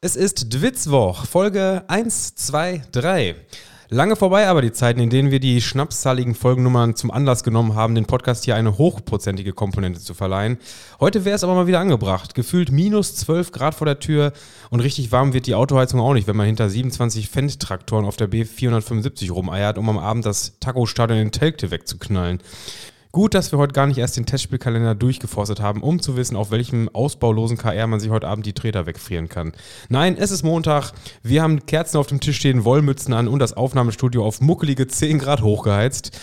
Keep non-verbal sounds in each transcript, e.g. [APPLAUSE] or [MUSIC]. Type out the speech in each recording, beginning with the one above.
Es ist Dwitzwoch, Folge 1, 2, 3. Lange vorbei aber die Zeiten, in denen wir die schnapszahligen Folgennummern zum Anlass genommen haben, den Podcast hier eine hochprozentige Komponente zu verleihen. Heute wäre es aber mal wieder angebracht. Gefühlt minus 12 Grad vor der Tür und richtig warm wird die Autoheizung auch nicht, wenn man hinter 27 Fendt-Traktoren auf der B475 rumeiert, um am Abend das Taco-Stadion in Telgte wegzuknallen. Gut, dass wir heute gar nicht erst den Testspielkalender durchgeforstet haben, um zu wissen, auf welchem ausbaulosen KR man sich heute Abend die Treter wegfrieren kann. Nein, es ist Montag. Wir haben Kerzen auf dem Tisch stehen, Wollmützen an und das Aufnahmestudio auf muckelige 10 Grad hochgeheizt.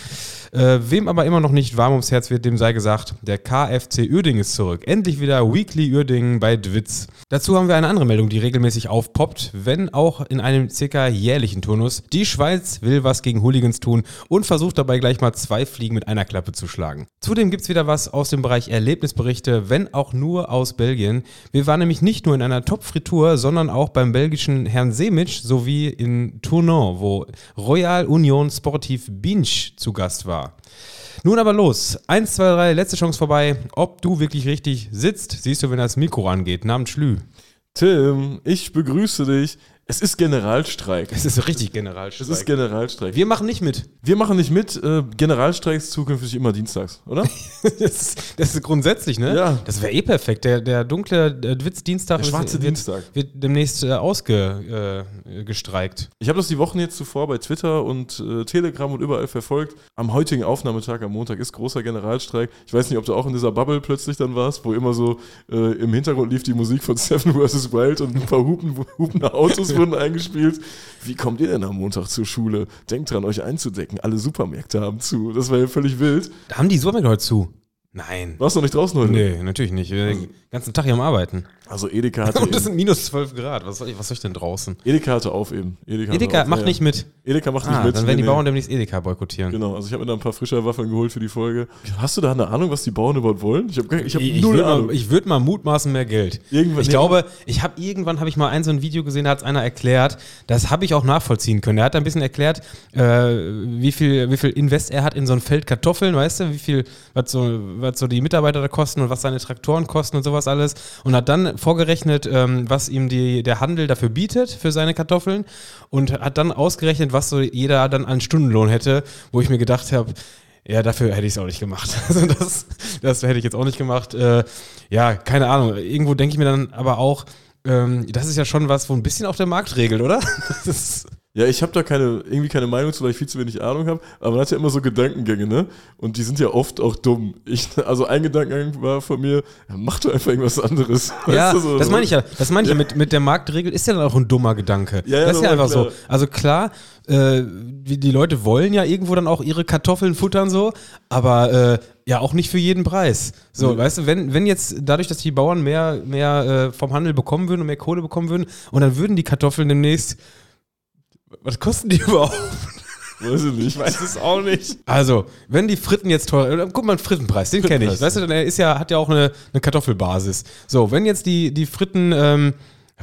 Äh, wem aber immer noch nicht warm ums Herz wird, dem sei gesagt, der KFC Uerdingen ist zurück. Endlich wieder Weekly Uerdingen bei Dwitz. Dazu haben wir eine andere Meldung, die regelmäßig aufpoppt, wenn auch in einem circa jährlichen Turnus. Die Schweiz will was gegen Hooligans tun und versucht dabei gleich mal zwei Fliegen mit einer Klappe zu schlagen. Zudem gibt es wieder was aus dem Bereich Erlebnisberichte, wenn auch nur aus Belgien. Wir waren nämlich nicht nur in einer Top-Fritur, sondern auch beim belgischen Herrn Semic sowie in Tournon, wo Royal Union Sportif Binch zu Gast war. Nun aber los. Eins, zwei, drei, letzte Chance vorbei. Ob du wirklich richtig sitzt, siehst du, wenn das Mikro angeht. Namens Schlü. Tim, ich begrüße dich. Es ist Generalstreik. Es ist richtig Generalstreik. Es ist Generalstreik. Wir machen nicht mit. Wir machen nicht mit. Äh, Generalstreiks zukünftig immer dienstags, oder? [LAUGHS] das, ist, das ist grundsätzlich, ne? Ja. Das wäre eh perfekt. Der, der dunkle äh, Witz-Dienstag Der schwarze wird, Dienstag. wird demnächst äh, ausgestreikt. Ich habe das die Wochen jetzt zuvor bei Twitter und äh, Telegram und überall verfolgt. Am heutigen Aufnahmetag, am Montag, ist großer Generalstreik. Ich weiß nicht, ob du auch in dieser Bubble plötzlich dann warst, wo immer so äh, im Hintergrund lief die Musik von [LAUGHS] Seven vs. Wild und ein paar Hupen, hupende Autos wurden eingespielt. Wie kommt ihr denn am Montag zur Schule? Denkt dran, euch einzudecken. Alle Supermärkte haben zu. Das war ja völlig wild. Haben die Supermärkte heute zu? Nein. Warst du noch nicht draußen heute? Nee, natürlich nicht. Wir sind den ganzen Tag hier am Arbeiten. Also Edeka hatte, [LAUGHS] Und das sind minus 12 Grad. Was soll ich, was soll ich denn draußen? Edeka hatte auf eben. Edeka, Edeka macht ja, nicht mit. Edeka macht nicht Ah, mit. dann werden die Nee, Bauern demnächst Edeka boykottieren. Genau, also ich habe mir da ein paar frische Waffeln geholt für die Folge. Hast du da eine Ahnung, was die Bauern überhaupt wollen? Ich habe ich hab Ich, ich null würde Ahnung. mal, ich würd mal mutmaßen mehr Geld. Irgendwann- ich nee. glaube, ich habe irgendwann habe ich mal ein so ein Video gesehen, da hat es einer erklärt. Das habe ich auch nachvollziehen können. Er hat ein bisschen erklärt, äh, wie viel wie viel Invest er hat in so ein Feld Kartoffeln, weißt du, wie viel was so was so die Mitarbeiter da kosten und was seine Traktoren kosten und sowas alles und hat dann vorgerechnet, ähm, was ihm die der Handel dafür bietet für seine Kartoffeln und hat dann ausgerechnet, was so jeder dann an Stundenlohn hätte, wo ich mir gedacht habe, ja, dafür hätte ich es auch nicht gemacht. [LAUGHS] Also das, das hätte ich jetzt auch nicht gemacht. Äh, ja, keine Ahnung. Irgendwo denke ich mir dann aber auch, ähm, das ist ja schon was, wo ein bisschen auch der Markt regelt, oder? [LAUGHS] Ja, ich habe da keine, irgendwie keine Meinung zu, weil ich viel zu wenig Ahnung habe. Aber man hat ja immer so Gedankengänge, ne? Und die sind ja oft auch dumm. Ich, also ein Gedankengang war von mir, ja, mach doch einfach irgendwas anderes. [LAUGHS] ja, Weißt du, so, das meine ich ja. Das meine ich ja, mit, mit der Marktregel ist ja dann auch ein dummer Gedanke. Ja, ja, das ist ja einfach klar. so. Also klar, äh, die, die Leute wollen ja irgendwo dann auch ihre Kartoffeln futtern so, aber äh, ja auch nicht für jeden Preis. So, Mhm. weißt du, wenn, wenn jetzt dadurch, dass die Bauern mehr, mehr äh, vom Handel bekommen würden und mehr Kohle bekommen würden und dann würden die Kartoffeln demnächst was kosten die [LAUGHS] überhaupt? Weiß ich nicht. Ich weiß es auch nicht. Also, wenn die Fritten jetzt teuer, äh, guck mal, einen Frittenpreis, den kenne ich. Weißt du, der ist ja, hat ja auch eine, eine Kartoffelbasis. So, wenn jetzt die, die Fritten, ähm,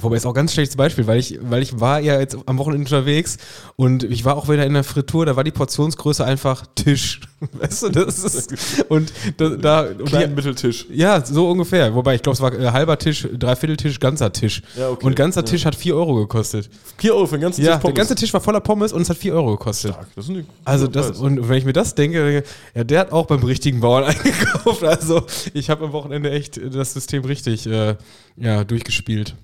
wobei ist auch ein ganz schlechtes Beispiel, weil ich, weil ich war ja jetzt am Wochenende unterwegs und ich war auch wieder in der Fritur, da war die Portionsgröße einfach Tisch. [LAUGHS] Weißt du, das ist, und da, da und Kleinen die, Mitteltisch. ja, so ungefähr. Wobei, ich glaube, es war äh, halber Tisch, Dreivierteltisch, ganzer Tisch. Ja, okay. Und ganzer Ja. Tisch hat 4 Euro gekostet. 4 Euro für den ganzen Ja, Tisch der Pommes. ganze Tisch war voller Pommes und es hat 4 Euro gekostet. Stark. Das ist ein Also das, Preis. und wenn ich mir das denke, ja, der hat auch beim richtigen Bauern [LAUGHS] eingekauft. Also ich habe am Wochenende echt das System richtig äh, ja, durchgespielt.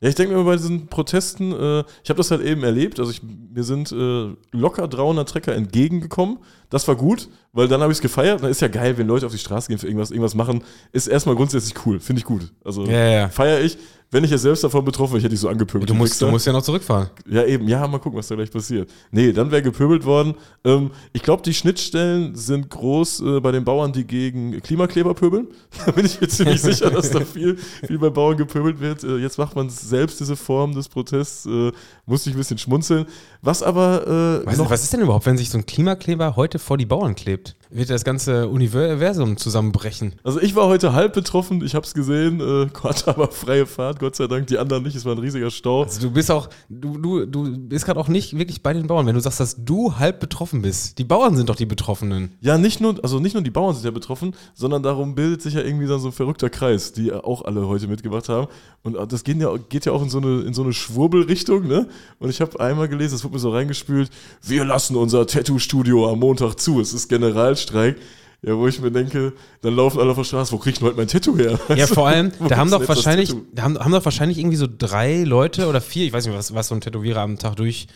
Ja, ich denke mir bei diesen Protesten, äh, ich habe das halt eben erlebt, also ich, mir sind äh, locker 300 Trecker entgegengekommen. Das war gut, weil dann habe ich es gefeiert. Dann ist ja geil, wenn Leute auf die Straße gehen für irgendwas, irgendwas machen, ist erstmal grundsätzlich cool, finde ich gut. Also Ja, ja, feiere ich. Wenn ich ja selbst davon betroffen wäre, ich hätte ich so angepöbelt. Du musst, du musst ja noch zurückfahren. Ja, eben. Ja, mal gucken, was da gleich passiert. Nee, dann wäre gepöbelt worden. Ähm, ich glaube, die Schnittstellen sind groß äh, bei den Bauern, die gegen Klimakleber pöbeln. [LAUGHS] Da bin ich mir ziemlich [LAUGHS] sicher, dass da viel, viel bei Bauern gepöbelt wird. Äh, jetzt macht man selbst diese Form des Protests. Äh, musste ich ein bisschen schmunzeln. Was aber äh, Was, noch was ist denn überhaupt, wenn sich so ein Klimakleber heute vor die Bauern klebt? Wird das ganze Universum zusammenbrechen. Also ich war heute halb betroffen, ich habe es gesehen, äh, hatte [LAUGHS] aber freie Fahrt, Gott sei Dank, die anderen nicht, es war ein riesiger Stau. Also du bist auch, du, du, du bist gerade auch nicht wirklich bei den Bauern, wenn du sagst, dass du halb betroffen bist. Die Bauern sind doch die Betroffenen. Ja, nicht nur, also nicht nur die Bauern sind ja betroffen, sondern darum bildet sich ja irgendwie dann so ein verrückter Kreis, die auch alle heute mitgemacht haben. Und das geht ja, geht ja auch in so eine, in so eine Schwurbelrichtung, ne? Und ich habe einmal gelesen, das wurde mir so reingespült, wir lassen unser Tattoo-Studio am Montag zu, es ist Generalstreik. Ja, wo ich mir denke, dann laufen alle auf der Straße, wo krieg ich denn heute mein Tattoo her? Ja, vor allem, [LAUGHS] da haben doch wahrscheinlich, da haben, haben doch wahrscheinlich irgendwie so drei Leute oder vier, ich weiß nicht, was, was so ein Tätowierer am Tag durch,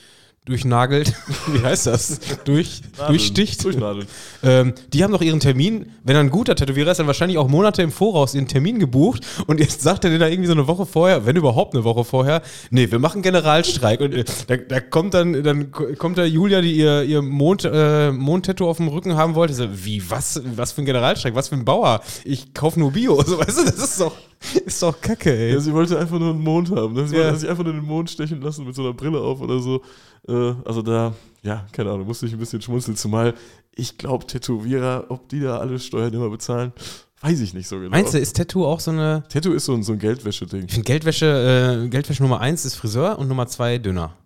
durchnagelt. [LAUGHS] Wie heißt das? durch, Nadeln. durchsticht. Durchnadeln. Ähm, die haben doch ihren Termin, wenn er ein guter Tätowierer ist, dann wahrscheinlich auch Monate im Voraus ihren Termin gebucht und jetzt sagt er dir da irgendwie so eine Woche vorher, wenn überhaupt eine Woche vorher, nee, wir machen Generalstreik und äh, da, da kommt dann, dann ko- kommt da Julia, die ihr, ihr Mond, äh, Mondtattoo auf dem Rücken haben wollte, so, wie, was, was für ein Generalstreik, was für ein Bauer, ich kaufe nur Bio, [LAUGHS] so, weißt du, das ist doch, [LAUGHS] ist doch kacke, ey. Ja, sie wollte einfach nur einen Mond haben. Ne? Sie Ja. wollte sich einfach nur den Mond stechen lassen mit so einer Brille auf oder so. Äh, also da, ja, keine Ahnung, musste ich ein bisschen schmunzeln. Zumal ich glaube, Tätowierer, ob die da alle Steuern immer bezahlen, weiß ich nicht so genau. Meinst du, ist Tattoo auch so eine, Tattoo ist so ein, so ein Geldwäsche-Ding. ich finde Geldwäsche, äh, Geldwäsche Nummer eins ist Friseur und Nummer zwei Döner.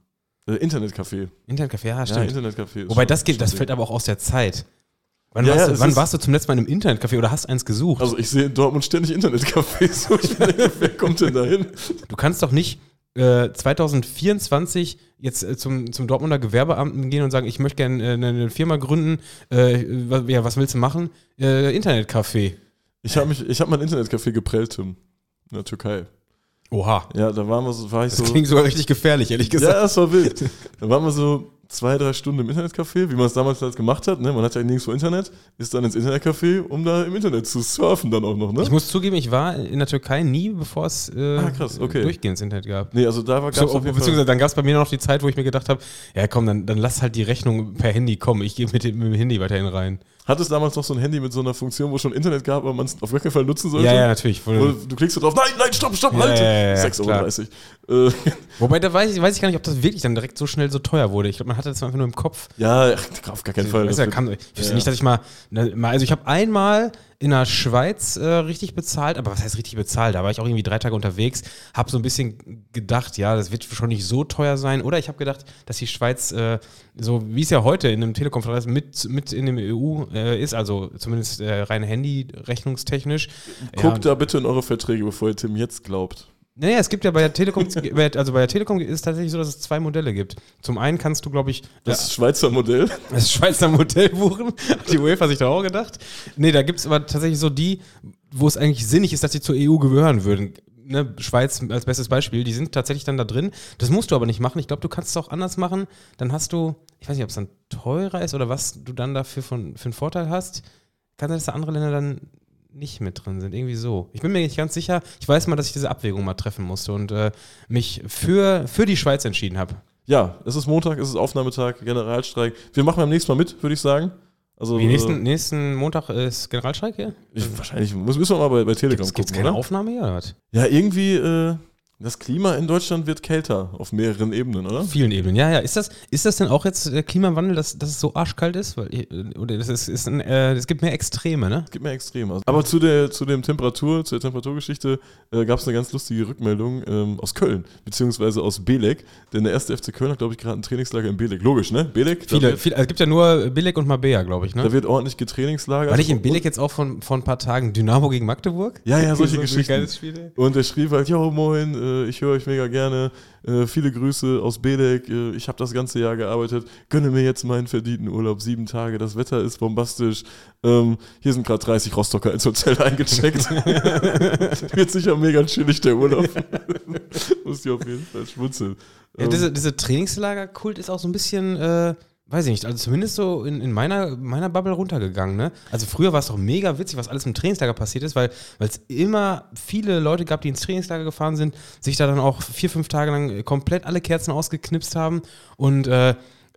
Äh, Internetcafé. Internetcafé, ja, Ja, stimmt. Internetcafé. ist Wobei das geht, das fällt aber auch aus der Zeit. Wann, Ja, warst, ja, du, wann warst du zum letzten Mal in einem Internetcafé oder hast eins gesucht? Also ich sehe in Dortmund ständig Internetcafés. [LAUGHS] wer kommt denn da hin? du kannst doch nicht äh, 2024 jetzt äh, zum, zum Dortmunder Gewerbeamt gehen und sagen, ich möchte gerne äh, eine, Firma gründen. Äh, was, ja, was willst du machen? Äh, Internetcafé. Ich habe habe mein Internetcafé geprellt, Tim. In der Türkei. Oha. Ja, da waren wir so, war ich Das so. klingt sogar richtig gefährlich, ehrlich Ja, gesagt. das war wild. Da waren wir so zwei, drei Stunden im Internetcafé, wie man es damals halt gemacht hat. Ne? Man hat ja nirgendwo Internet, ist dann ins Internetcafé, um da im Internet zu surfen dann auch noch. Ne? Ich muss zugeben, ich war in der Türkei nie, bevor es äh, Ah, krass, okay. durchgehend Internet gab. Nee, also da war So, jeden Fall, beziehungsweise dann gab es bei mir noch die Zeit, wo ich mir gedacht habe, ja komm, dann, dann lass halt die Rechnung per Handy kommen. Ich gehe mit, mit dem Handy weiterhin rein. Hat es damals noch so ein Handy mit so einer Funktion, wo schon Internet gab, aber man es auf gar keinen Fall nutzen sollte? Ja, ja, natürlich. Wo, du klickst so drauf, nein, nein, stopp, stopp, Ja, halt! ja, ja, ja, 6,30 Euro. Äh, Wobei, da weiß ich, weiß ich gar nicht, ob das wirklich dann direkt so schnell so teuer wurde. Ich glaube, man hatte das einfach nur im Kopf. ja, auf gar keinen Fall. Ich wüsste nicht, dass ich mal, mal also ich habe einmal in der Schweiz äh, richtig bezahlt, aber was heißt richtig bezahlt? Da war ich auch irgendwie drei Tage unterwegs, habe so ein bisschen gedacht, ja, das wird schon nicht so teuer sein. Oder ich habe gedacht, dass die Schweiz, äh, so wie es ja heute in einem Telekom-Vertrag mit, mit in dem EU äh, ist, also zumindest äh, rein Handy-rechnungstechnisch. Guckt ja, da bitte in eure Verträge, bevor ihr Tim jetzt glaubt. Naja, es gibt ja bei der Telekom, [LAUGHS] also bei der Telekom ist es tatsächlich so, dass es zwei Modelle gibt. Zum einen kannst du, glaube ich, Das Schweizer Modell. [LAUGHS] das Schweizer Modell buchen. Hat die UEFA sich da auch gedacht. Nee, da gibt es aber tatsächlich so die, wo es eigentlich sinnig ist, dass sie zur EU gehören würden. Ne, Schweiz als bestes Beispiel, die sind tatsächlich dann da drin. Das musst du aber nicht machen. Ich glaube, du kannst es auch anders machen. Dann hast du, ich weiß nicht, ob es dann teurer ist oder was du dann dafür von, für einen Vorteil hast. Kann sein, dass da andere Länder dann nicht mit drin sind. Irgendwie so. Ich bin mir nicht ganz sicher. Ich weiß mal, dass ich diese Abwägung mal treffen musste und äh, mich für, für die Schweiz entschieden habe. Ja, es ist Montag, es ist Aufnahmetag, Generalstreik. Wir machen beim nächsten Mal mit, würde ich sagen. Also, Wie nächsten, äh, nächsten Montag ist Generalstreik hier? ich, wahrscheinlich müssen wir mal bei, bei Telegram Gibt es gucken, keine oder? Aufnahme hier oder was? Ja, irgendwie, äh, das Klima in Deutschland wird kälter auf mehreren Ebenen, oder? Auf vielen Ebenen. Ja, ja. Ist das, ist das denn auch jetzt der Klimawandel, dass, dass es so arschkalt ist? Weil, äh, oder das ist, ist ein, äh, es gibt mehr Extreme, ne? Es gibt mehr Extreme. Aber zu der, zu dem Temperatur, zur Temperaturgeschichte äh, gab es eine ganz lustige Rückmeldung ähm, aus Köln, beziehungsweise aus Belek. Denn der erste FC Köln hat, glaube ich, gerade ein Trainingslager in Belek. Logisch, ne? Belek? Viele, wird, viele, also es gibt ja nur Billig und Mabea, glaube ich, ne? da wird ordentlich getrainingslagert. War nicht in Billig jetzt auch von, von ein paar Tagen Dynamo gegen Magdeburg? Ja, ja, solche So Geschichten. geiles Spiel, ey. Und er schrieb halt, jo moin, äh, ich höre euch mega gerne, äh, viele Grüße aus Belek, äh, ich habe das ganze Jahr gearbeitet, gönne mir jetzt meinen verdienten Urlaub, sieben Tage, das Wetter ist bombastisch, ähm, hier sind gerade 30 Rostocker ins Hotel [LAUGHS] eingecheckt. [LAUGHS] Wird sicher mega chillig, der Urlaub. [LAUGHS] Muss ich auf jeden Fall schmunzeln. Ja, Ähm, diese, diese Trainingslager-Kult ist auch so ein bisschen, äh, weiß ich nicht, also zumindest so in, in meiner, meiner Bubble runtergegangen, ne? Also früher war es doch mega witzig, was alles im Trainingslager passiert ist, weil es immer viele Leute gab, die ins Trainingslager gefahren sind, sich da dann auch vier, fünf Tage lang komplett alle Kerzen ausgeknipst haben und äh,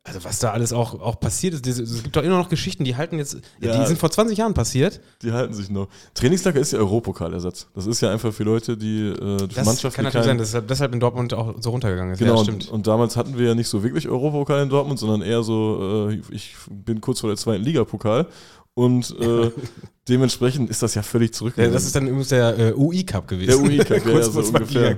also was da alles auch, auch passiert ist, es gibt doch immer noch Geschichten, die halten jetzt, Ja. die sind vor 20 Jahren passiert. die halten sich noch. Trainingslager ist ja Europapokalersatz. Das ist ja einfach für Leute, die äh, Das Mannschaften kann natürlich sein, dass es deshalb in Dortmund auch so runtergegangen ist. Genau, ja, und, stimmt. und damals hatten wir ja nicht so wirklich Europapokal in Dortmund, sondern eher so, äh, ich bin kurz vor der zweiten Liga-Pokal. Und äh, [LAUGHS] dementsprechend ist das ja völlig Ja, zurückgegangen. das ist dann übrigens der äh, UI-Cup gewesen. Der UI-Cup, [LAUGHS] ja, Kurz ja, so vor zwei ungefähr.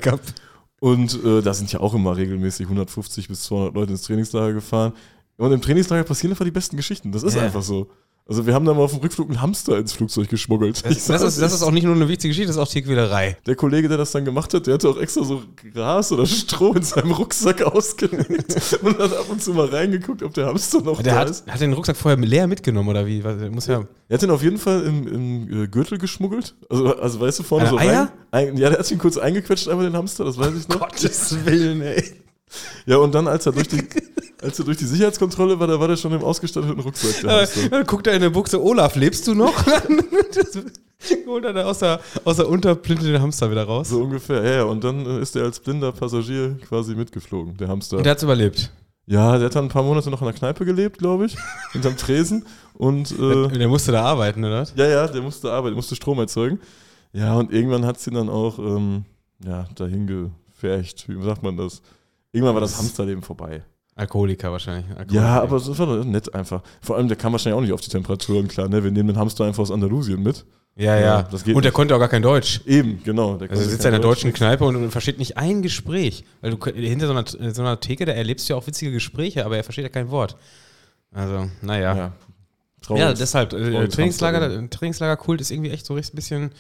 Und äh, da sind ja auch immer regelmäßig 150 bis 200 Leute ins Trainingslager gefahren. Und im Trainingslager passieren einfach die besten Geschichten. Das ist Ja. einfach so. Also wir haben da mal auf dem Rückflug einen Hamster ins Flugzeug geschmuggelt. Das, das, ist, das ist auch nicht nur eine wichtige Geschichte, das ist auch Tierquälerei. Der Kollege, der das dann gemacht hat, der hatte auch extra so Gras oder Stroh in seinem Rucksack [LAUGHS] ausgelegt und hat ab und zu mal reingeguckt, ob der Hamster noch Der da hat, ist. hat den Rucksack vorher leer mitgenommen, oder wie? Der muss ja. Er hat den auf jeden Fall im, im äh, Gürtel geschmuggelt. Also, also weißt du, vorne Äh, so Eier? rein. Ein, ja, der hat ihn kurz eingequetscht, einmal den Hamster, das weiß ich noch. Gottes Willen, ey. Ja, und dann, als er durch die, als er durch die Sicherheitskontrolle war, da war der schon im ausgestatteten Rucksack. Der Hamster. Dann guckt er in der Buchse, Olaf, lebst du noch? [LAUGHS] Holt er da aus der, aus der Unterplinte den Hamster wieder raus. So ungefähr, ja, ja. Und dann äh, ist er als blinder Passagier quasi mitgeflogen, der Hamster. Und der hat's überlebt. Ja, der hat dann ein paar Monate noch in der Kneipe gelebt, glaube ich, hinterm Tresen. Und äh, Der musste da arbeiten, oder? ja, ja, der musste arbeiten, musste Strom erzeugen. Ja, und irgendwann hat sie dann auch ähm, ja, dahin gefercht. Wie sagt man das? Irgendwann war das Hamsterleben vorbei. Alkoholiker wahrscheinlich. Alkoholiker. Ja, aber das war doch nett einfach. Vor allem, der kam wahrscheinlich auch nicht auf die Temperaturen klar. Ne? Wir nehmen den Hamster einfach aus Andalusien mit. Ja, Ja, ja. das geht und der nicht. konnte auch gar kein Deutsch. Eben, genau. Der Also er sitzt in einer Deutsch. deutschen Kneipe und, und versteht nicht ein Gespräch. Weil du hinter so einer, so einer Theke, da erlebst du ja auch witzige Gespräche, aber er versteht ja kein Wort. Also, naja. Ja, Ja, Traurig. deshalb, äh, Trainingslager. Trainingslagerkult ist irgendwie echt so richtig ein bisschen,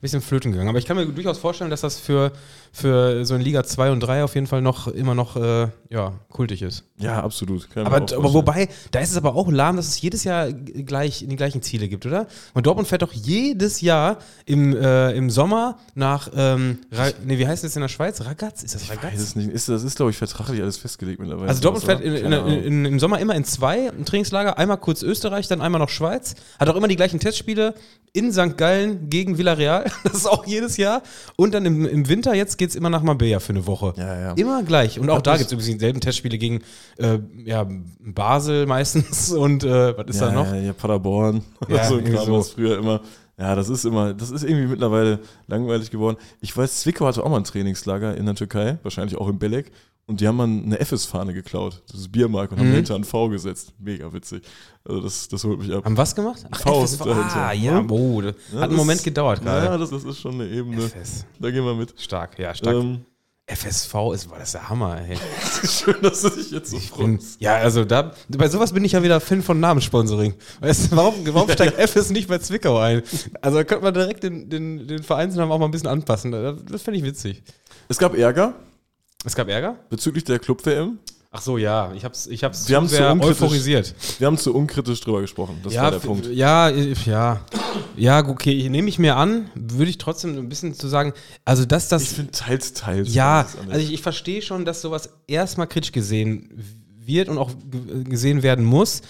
bisschen flöten gegangen. Aber ich kann mir durchaus vorstellen, dass das für, für so in Liga 2 und 3 auf jeden Fall noch immer noch äh, ja, kultig ist. Ja, absolut. Aber, aber wobei, da ist es aber auch lahm, dass es jedes Jahr gleich die gleichen Ziele gibt, oder? Und Dortmund fährt doch jedes Jahr im, äh, im Sommer nach, ähm, nee, wie heißt das in der Schweiz? Ragaz? Ist das Ich weiß Ragaz? es nicht. Ist, das ist, glaube ich, vertraglich alles festgelegt mittlerweile. Also Dortmund fährt in, in, im Sommer immer in zwei Trainingslager, einmal kurz Österreich, dann einmal noch Schweiz. Hat auch immer die gleichen Testspiele in St. Gallen gegen Villarreal. [LAUGHS] Das ist auch jedes Jahr. Und dann im, im Winter, jetzt geht es immer nach Marbella für eine Woche. Ja, ja. Immer gleich. Und auch da gibt es übrigens dieselben Testspiele gegen äh, ja, Basel meistens [LAUGHS] und äh, was ist ja, da noch? Ja, Paderborn Ja, [LAUGHS] so ein Kram so. früher immer. Ja, das ist immer, das ist irgendwie mittlerweile langweilig geworden. Ich weiß, Zwickau hatte auch mal ein Trainingslager in der Türkei, wahrscheinlich auch in Belek. Und die haben mal eine FS-Fahne geklaut, das ist Biermark, und haben Mhm. dahinter ein V gesetzt. Mega witzig. Also das, das holt mich ab. Haben was gemacht? Ach, V FSV. dahinter. Ah, ja, Ja. oh, Ja, hat einen das- Moment gedauert Ja, gerade. das, das ist schon eine Ebene. FS. Da gehen wir mit. Stark, ja, stark. Ähm, FSV ist, boah, das der Hammer, ey. [LAUGHS] schön, dass du dich jetzt so freust. ja, also da, bei sowas bin ich ja wieder Fan von Namenssponsoring. Weißt du, warum, warum steigt [LAUGHS] FS nicht bei Zwickau ein? Also da könnte man direkt den, den, den Vereinsnamen auch mal ein bisschen anpassen. Das, das fände ich witzig. Es gab Ärger Es gab Ärger? bezüglich der Club-WM. Ach so, ja. Ich hab's, ich hab's Wir haben's sehr unkritisch- euphorisiert. Wir haben zu unkritisch drüber gesprochen. Das ja, war der Punkt. Ja, ja. Ja, okay, nehme ich mir an, würde ich trotzdem ein bisschen zu sagen, also dass das. Ich finde teils, teils. Ja, also ich, ich verstehe schon, dass sowas erstmal kritisch gesehen wird und auch ge- gesehen werden muss.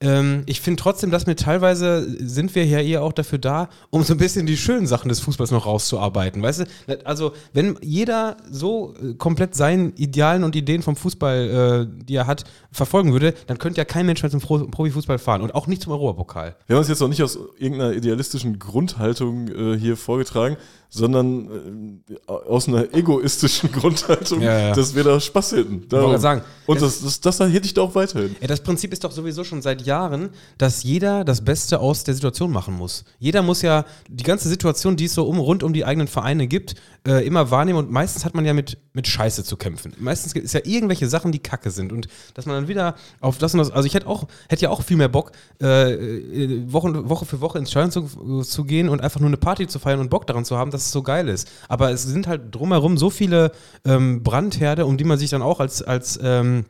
Ähm, ich finde trotzdem, dass mir teilweise sind wir ja eher auch dafür da, um so ein bisschen die schönen Sachen des Fußballs noch rauszuarbeiten. Weißt du, also wenn jeder so äh, komplett seinen Idealen und Ideen vom Fußball, äh, die er hat, verfolgen würde, dann könnte ja kein Mensch mehr zum Pro Profifußball fahren und auch nicht zum Europapokal. Wir haben uns jetzt auch nicht aus irgendeiner idealistischen Grundhaltung äh, hier vorgetragen, sondern äh, aus einer egoistischen [LAUGHS] Grundhaltung, Ja, ja. dass wir da Spaß hätten. Darum. sagen, Und das, das, das hätte ich da auch weiterhin. Ja, das Prinzip ist doch sowieso schon seit Jahren, dass jeder das Beste aus der Situation machen muss. Jeder muss ja die ganze Situation, die es so um, rund um die eigenen Vereine gibt, äh, immer wahrnehmen und meistens hat man ja mit, mit Scheiße zu kämpfen. Meistens gibt es ja irgendwelche Sachen, die kacke sind und dass man dann wieder auf das und das, also ich hätte auch, hätte ja auch viel mehr Bock, äh, äh, Woche, Woche für Woche ins Stadion zu, zu gehen und einfach nur eine Party zu feiern und Bock daran zu haben, dass es so geil ist. Aber es sind halt drumherum so viele ähm, Brandherde, um die man sich dann auch als, als ähm,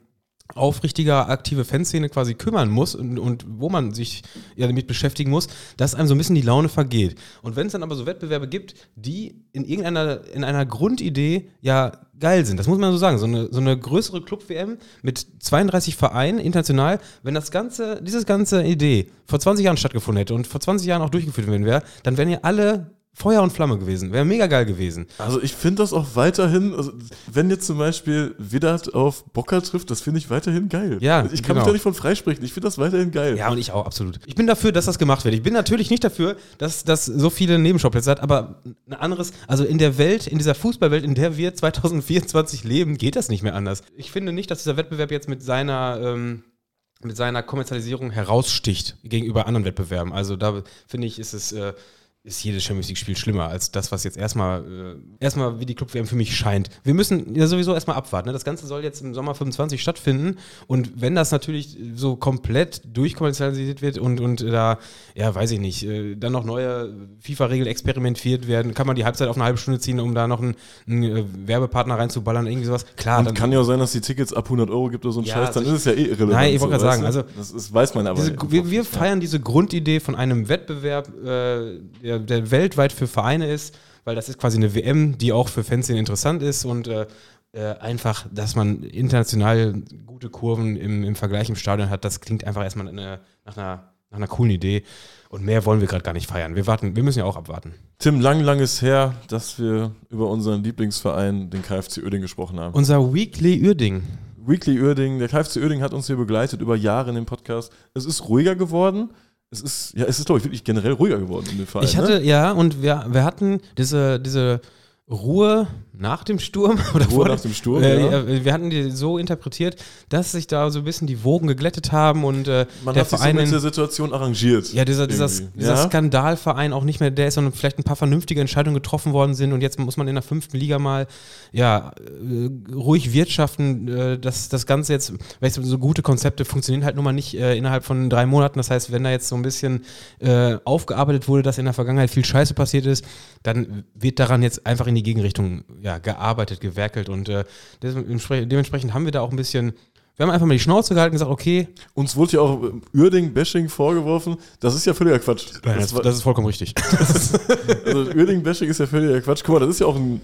aufrichtiger, aktive Fanszene quasi kümmern muss und, und wo man sich ja damit beschäftigen muss, dass einem so ein bisschen die Laune vergeht. Und wenn es dann aber so Wettbewerbe gibt, die in irgendeiner, in einer Grundidee ja geil sind, das muss man so sagen, so eine, so eine größere Club-WM mit 32 Vereinen international, wenn das ganze, dieses ganze Idee vor 20 Jahren stattgefunden hätte und vor 20 Jahren auch durchgeführt worden wäre, dann wären ja alle Feuer und Flamme gewesen. Wäre mega geil gewesen. Also ich finde das auch weiterhin, also wenn jetzt zum Beispiel Widdert auf Bocker trifft, das finde ich weiterhin geil. Ja, Ich kann genau. mich da nicht von freisprechen. Ich finde das weiterhin geil. Ja, und ich auch, absolut. Ich bin dafür, dass das gemacht wird. Ich bin natürlich nicht dafür, dass das so viele Nebenschauplätze hat, aber ein anderes, also in der Welt, in dieser Fußballwelt, in der wir 2024 leben, geht das nicht mehr anders. Ich finde nicht, dass dieser Wettbewerb jetzt mit seiner, ähm, mit seiner Kommerzialisierung heraussticht gegenüber anderen Wettbewerben. Also da finde ich, ist es äh, ist jedes Champions League-Spiel schlimmer als das, was jetzt erstmal äh, erstmal wie die Club-WM für mich scheint. Wir müssen ja sowieso erstmal abwarten. Ne? Das Ganze soll jetzt im Sommer 25 stattfinden und wenn das natürlich so komplett durchkommerzialisiert wird und, und da, ja, weiß ich nicht, äh, dann noch neue FIFA-Regeln experimentiert werden, kann man die Halbzeit auf eine halbe Stunde ziehen, um da noch einen, einen äh, Werbepartner reinzuballern, irgendwie sowas. Klar. Und dann, kann ja auch sein, dass die Tickets ab 100 Euro gibt oder so ein Ja, Scheiß, dann also ist es ja eh irrelevant. Nein, ich wollte so, gerade sagen, also- Das ist, weiß man aber. Diese, wir, wir feiern diese Grundidee von einem Wettbewerb, äh, der, der weltweit für Vereine ist, weil das ist quasi eine WM, die auch für Fans interessant ist und äh, äh, einfach, dass man international gute Kurven im, im Vergleich im Stadion hat, das klingt einfach erstmal eine, nach, einer, nach einer coolen Idee. Und mehr wollen wir gerade gar nicht feiern. Wir warten, wir müssen ja auch abwarten. Tim, lang, lang ist her, dass wir über unseren Lieblingsverein, den KfC Uerdingen, gesprochen haben. Unser Weekly Uerding. Weekly Uerdingen, der KfC Uerdingen hat uns hier begleitet über Jahre in dem Podcast. Es ist ruhiger geworden. Es ist, ja, es ist, glaube ich, wirklich generell ruhiger geworden in dem Verein. Ich hatte, ne? ja, und wir, wir hatten diese, diese Ruhe nach dem Sturm [LAUGHS] oder Ruhe vor nach dem Sturm, Äh, ja. Wir hatten die so interpretiert, dass sich da so ein bisschen die Wogen geglättet haben und äh, Man der hat sich so Verein. mit der Situation arrangiert. ja, dieser, dieser, dieser Ja? Skandalverein auch nicht mehr der ist, sondern vielleicht ein paar vernünftige Entscheidungen getroffen worden sind und jetzt muss man in der fünften Liga mal ja, äh, ruhig wirtschaften. Äh, das, das Ganze jetzt, weißt du, so gute Konzepte funktionieren halt nun mal nicht äh, innerhalb von drei Monaten. Das heißt, wenn da jetzt so ein bisschen aufgearbeitet wurde, dass in der Vergangenheit viel Scheiße passiert ist, dann wird daran jetzt einfach in die Gegenrichtung ja, gearbeitet, gewerkelt und äh, dementsprechend, haben wir da auch ein bisschen. Wir haben einfach mal die Schnauze gehalten und gesagt, okay, Uns wurde ja auch Uerding-Bashing vorgeworfen. Das ist ja völliger Quatsch. das, Das das ist vollkommen richtig. [LAUGHS] also Uerding-Bashing ist ja völliger Quatsch. Guck mal, das ist ja auch ein,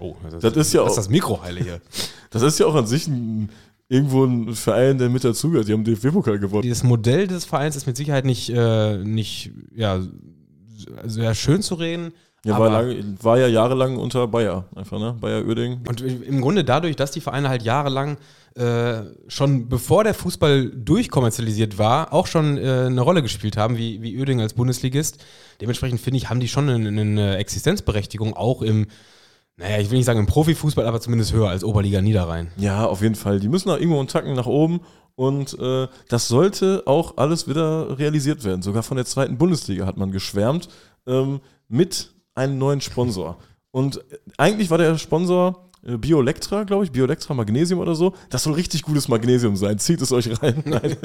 Oh, Das ist ja das, auch- das Mikro heile hier. [LAUGHS] das ist ja auch an sich ein, irgendwo ein Verein, der mit dazugehört. Die haben den DFB-Pokal gewonnen. Dieses Modell des Vereins ist mit Sicherheit nicht, äh, nicht ja, sehr schön zu reden. Ja, war, lang, war ja jahrelang unter Bayer, einfach, ne? Bayer Uerding. und im Grunde dadurch, dass die Vereine halt jahrelang äh, schon bevor der Fußball durchkommerzialisiert war, auch schon äh, eine Rolle gespielt haben, wie, wie Uerdingen als Bundesligist. Dementsprechend finde ich, haben die schon eine, eine Existenzberechtigung, auch im, naja, ich will nicht sagen im Profifußball, aber zumindest höher als Oberliga Niederrhein. Ja, auf jeden Fall. Die müssen auch irgendwo einen Tacken nach oben. Und äh, das sollte auch alles wieder realisiert werden. Sogar von der zweiten Bundesliga hat man geschwärmt ähm, mit einem neuen Sponsor. Und eigentlich war der Sponsor äh, Biolectra, glaube ich, Biolectra Magnesium oder so. Das soll richtig gutes Magnesium sein. Zieht es euch rein. [LAUGHS] Nein,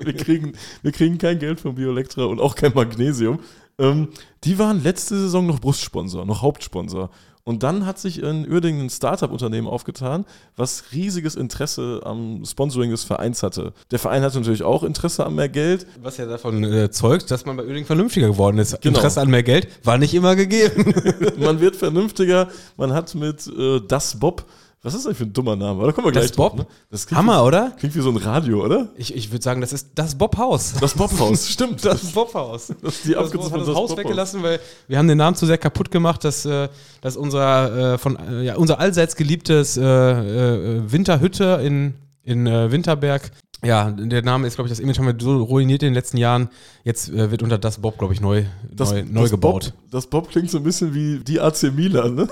wir kriegen, wir kriegen kein Geld von Biolectra und auch kein Magnesium. Ähm, die waren letzte Saison noch Brustsponsor, noch Hauptsponsor. Und dann hat sich in Uerdingen ein Startup-Unternehmen aufgetan, was riesiges Interesse am Sponsoring des Vereins hatte. Der Verein hatte natürlich auch Interesse an mehr Geld. Was ja davon äh, zeugt, dass man bei Uerdingen vernünftiger geworden ist. Genau. Interesse an mehr Geld war nicht immer gegeben. [LAUGHS] Man wird vernünftiger. Man hat mit äh, Das Bob, was ist das für ein dummer Name? Aber Da kommen wir gleich Das Bob? drauf, ne? Das Hammer, wie, oder? Klingt wie so ein Radio, oder? Ich, ich würde sagen, das ist das Bobhaus. Das Bobhaus, [LAUGHS] stimmt. Das, Bobhaus. das ist die Das, Abkürzung hat von das Haus weggelassen, weil wir haben den Namen zu sehr kaputt gemacht, dass, äh, dass unser, äh, von, äh, ja, unser allseits geliebtes äh, äh, Winterhütte in, in äh, Winterberg, ja, der Name ist, glaube ich, das Image haben wir so ruiniert in den letzten Jahren. Jetzt äh, wird unter das Bob, glaube ich, neu, Das, neu, neu das gebaut. Bob, das Bob klingt so ein bisschen wie die AC Milan, ne?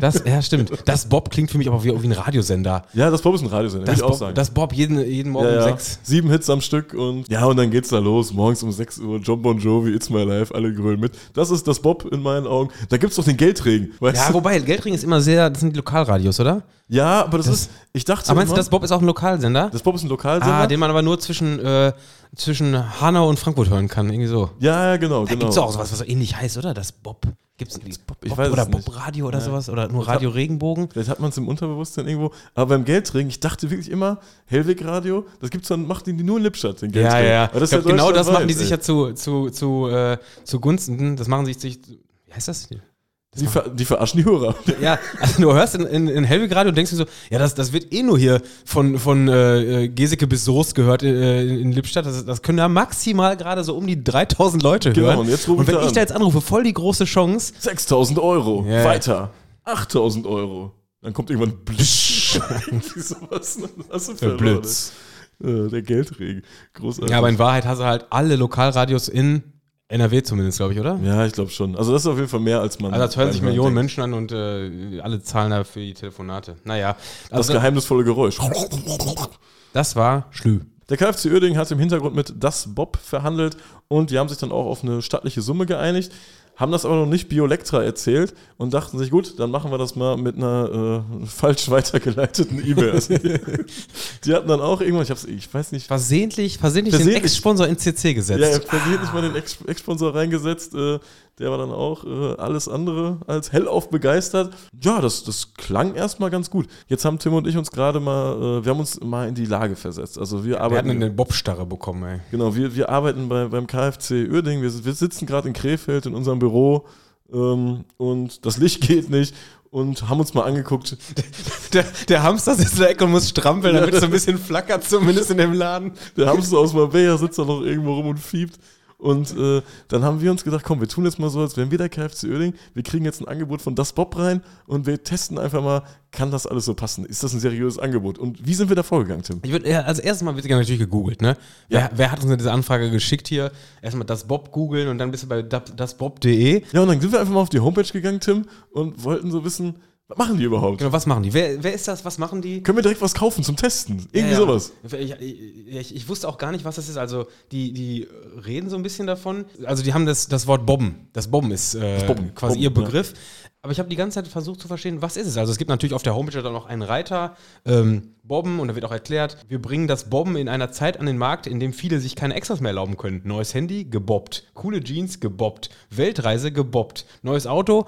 Das, ja, stimmt. Das Bob klingt für mich aber wie, wie ein Radiosender. Ja, das Bob ist ein Radiosender, würde Das ich auch Bob, sagen. das Bob jeden, jeden Morgen ja, ja. um sechs. Sieben Hits am Stück und ja, und dann geht's da los. Morgens um 6 Uhr, John Bon Jovi, It's My Life, alle grölen mit. Das ist das Bob in meinen Augen. Da gibt's doch den Geldregen, weißt Ja, du? wobei, Geldring ist immer sehr, das sind die Lokalradios, oder? Ja, aber das, ist, ich dachte Aber meinst du, das Bob ist auch ein Lokalsender? das Bob ist ein Lokalsender. Ah, den man aber nur zwischen, äh, zwischen Hanau und Frankfurt hören kann, irgendwie so. ja, ja, genau, Da genau. gibt's auch sowas, was so ähnlich heißt, oder? Das Bob. Gibt's das Bob, ich weiß oder es nicht. Bob Radio oder Ja. sowas? Oder nur Radio Regenbogen? Vielleicht hat man es im Unterbewusstsein irgendwo. Aber beim Geldregen, ich dachte wirklich immer, Hellweg Radio, das gibt's dann, macht die nur in Lippstadt, den Geldregen. Aber das Ich ist glaub, genau das machen die deutschlandweit, sich ey. ja zu, zu, zu, äh, zugunsten. Das machen sich sich. Wie heißt das? Die, ver die verarschen die Hörer. [LAUGHS] Ja, also du hörst in, in, in Hellweg Radio und denkst dir so, ja, das, das wird eh nur hier von, von äh, äh, Geseke bis Soest gehört äh, in, in Lippstadt. Das, das können ja maximal gerade so um die 3000 Leute Genau, hören. und jetzt und wenn da ich an. da jetzt anrufe, voll die große Chance. 6000 Euro. Ja. Weiter. 8000 Euro. Dann kommt irgendwann [LAUGHS] sowas. ne? Hast du verloren, Blitz. ey. Äh, Der Geldregen. Großartig. Ja, aber in Wahrheit hast du halt alle Lokalradios in NRW zumindest, glaube ich, oder? Ja, ich glaube schon. Also das ist auf jeden Fall mehr, als man. Also das hören sich Millionen denkt. Menschen an und äh, alle zahlen dafür die Telefonate. Naja, Das also geheimnisvolle Geräusch. das war Schlü. Der KfC Uerdingen hat im Hintergrund mit Das Bob verhandelt und die haben sich dann auch auf eine stattliche Summe geeinigt haben das aber noch nicht Biolectra erzählt und dachten sich, gut, dann machen wir das mal mit einer äh, falsch weitergeleiteten E-Mail. Also [LAUGHS] [LAUGHS] die, die, hatten dann auch irgendwann, ich, hab's, ich weiß nicht. Versehentlich, versehentlich, versehentlich den Ex-Sponsor in CC gesetzt. Ja, versehentlich ah. mal den Ex-Sponsor reingesetzt. Äh, der war dann auch äh, alles andere als hellauf begeistert. Ja, das, das klang erstmal ganz gut. Jetzt haben Tim und ich uns gerade mal, äh, wir haben uns mal in die Lage versetzt. Also wir arbeiten. Wir hatten eine Bobstarre bekommen, ey. Genau, wir, wir arbeiten bei, beim KfC Uerdingen. Wir, wir sitzen gerade in Krefeld in unserem Büro ähm, und das Licht geht nicht und haben uns mal angeguckt. [LAUGHS] Der, der Hamster sitzt in der Ecke und muss strampeln, damit es so ein bisschen flackert, zumindest in dem Laden. Der Hamster aus Marbella sitzt da noch irgendwo rum und fiebt. Und äh, dann haben wir uns gedacht, komm, wir tun jetzt mal so, als wären wir der KFC Oerding. Wir kriegen jetzt ein Angebot von Das Bob rein und wir testen einfach mal, kann das alles so passen? Ist das ein seriöses Angebot? Und wie sind wir da vorgegangen, Tim? Ich würd, ja, also erstmal Mal wird natürlich gegoogelt, ne? Ja. Wer, wer, hat uns diese Anfrage geschickt hier? Erstmal Das Bob googeln und dann bist du bei dasbob.de. Ja, und dann sind wir einfach mal auf die Homepage gegangen, Tim, und wollten so wissen, was machen die überhaupt? Genau, was machen die? Wer, wer ist das? Was machen die? Können wir direkt was kaufen zum Testen? Irgendwie ja, ja. sowas. Ich, ich, ich, wusste auch gar nicht, was das ist. Also, die, die reden so ein bisschen davon. Also, die haben das, das Wort Bobben. Das Bobben ist äh, das Bobben. quasi Bobben, ihr Begriff. Ja. Aber ich habe die ganze Zeit versucht zu verstehen, was ist es? Also, es gibt natürlich auf der Homepage dann noch einen Reiter, ähm, Bobben, und da wird auch erklärt, wir bringen das Bobben in einer Zeit an den Markt, in dem viele sich keine Extras mehr erlauben können. Neues Handy, gebobbt. Coole Jeans, gebobbt. Weltreise, gebobbt. Neues Auto,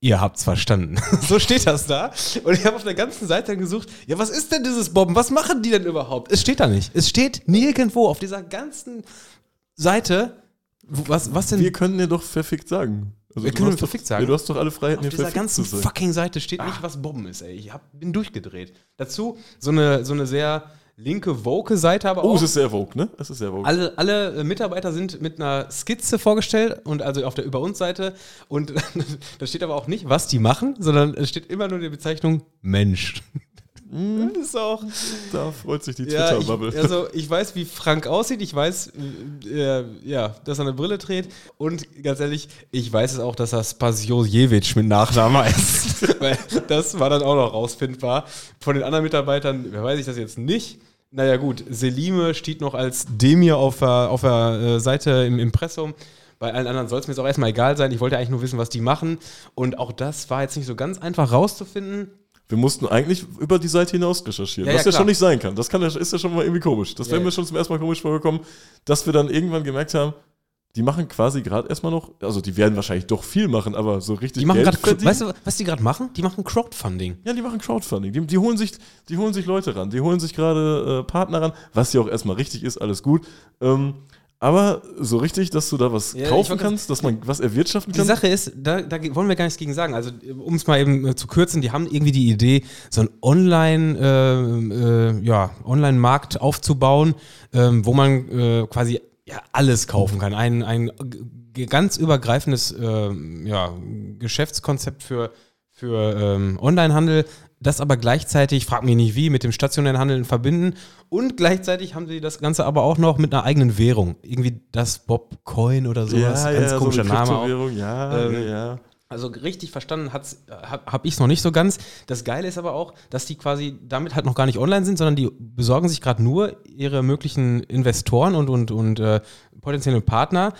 Ihr habt's verstanden. [LAUGHS] so steht das da. Und ich habe auf der ganzen Seite gesucht, ja, was ist denn dieses Bomben? Was machen die denn überhaupt? Es steht da nicht. Es steht nirgendwo auf dieser ganzen Seite. Was, was denn? Wir können dir doch verfickt sagen. Also wir können verfickt sagen. Ja, du hast doch alle Freiheiten Auf dieser ganzen fucking Seite steht nicht, was Bomben ist, ey. Ich hab, bin durchgedreht. Dazu so eine, so eine sehr linke Woke-Seite aber oh, auch. Oh, es ist sehr Vogue, ne? Es ist sehr Vogue. Alle, alle äh, Mitarbeiter sind mit einer Skizze vorgestellt und also auf der Über uns Seite und [LAUGHS] da steht aber auch nicht, was die machen, sondern es steht immer nur die Bezeichnung Mensch. Mhm. Das ist auch. Da freut sich die Twitter-Bubble. Also, ich weiß, wie Frank aussieht. Ich weiß, äh, ja, dass er eine Brille trägt. Und ganz ehrlich, ich weiß es auch, dass er Spasiojewitsch mit Nachnamen [LAUGHS] heißt. Weil das war dann auch noch rausfindbar. Von den anderen Mitarbeitern weiß ich das jetzt nicht. Naja, gut, Selime steht noch als Demir auf der, auf der äh, Seite im Impressum. Bei allen anderen soll es mir jetzt auch erstmal egal sein. Ich wollte eigentlich nur wissen, was die machen. Und auch das war jetzt nicht so ganz einfach rauszufinden. Wir mussten eigentlich über die Seite hinaus recherchieren, ja, was ja, ja schon nicht sein kann. Das kann, ist ja schon mal irgendwie komisch. Das wäre mir schon zum ersten Mal komisch vorgekommen, dass wir dann irgendwann gemerkt haben, die machen quasi gerade erstmal noch, also die werden wahrscheinlich doch viel machen, aber so richtig die machen Geld grad, Weißt du, was die gerade machen? Die machen Crowdfunding. Ja, die machen Crowdfunding. Die, die, holen, sich, die holen sich Leute ran, die holen sich gerade äh, Partner ran, was ja auch erstmal richtig ist, alles gut. Ähm, aber so richtig, dass du da was ja, kaufen kannst, dass man was erwirtschaften kann? Die Sache ist, da, da wollen wir gar nichts gegen sagen. Also, um es mal eben äh, zu kürzen, die haben irgendwie die Idee, so einen Online, äh, äh, ja, Online-Markt aufzubauen, ähm, wo man äh, quasi ja, alles kaufen kann. Ein, ein ganz übergreifendes äh, ja, Geschäftskonzept für, für ähm, Onlinehandel, das aber gleichzeitig, frag mich nicht wie, mit dem stationären Handeln verbinden und gleichzeitig haben sie das Ganze aber auch noch mit einer eigenen Währung. Irgendwie das Bobcoin oder sowas. Ja, ganz ja, komischer so Name auch. Ja, ähm, ja. Also richtig verstanden habe hab ich es noch nicht so ganz. Das Geile ist aber auch, dass die quasi damit halt noch gar nicht online sind, sondern die besorgen sich gerade nur ihre möglichen Investoren und, und, und äh, potenzielle Partner,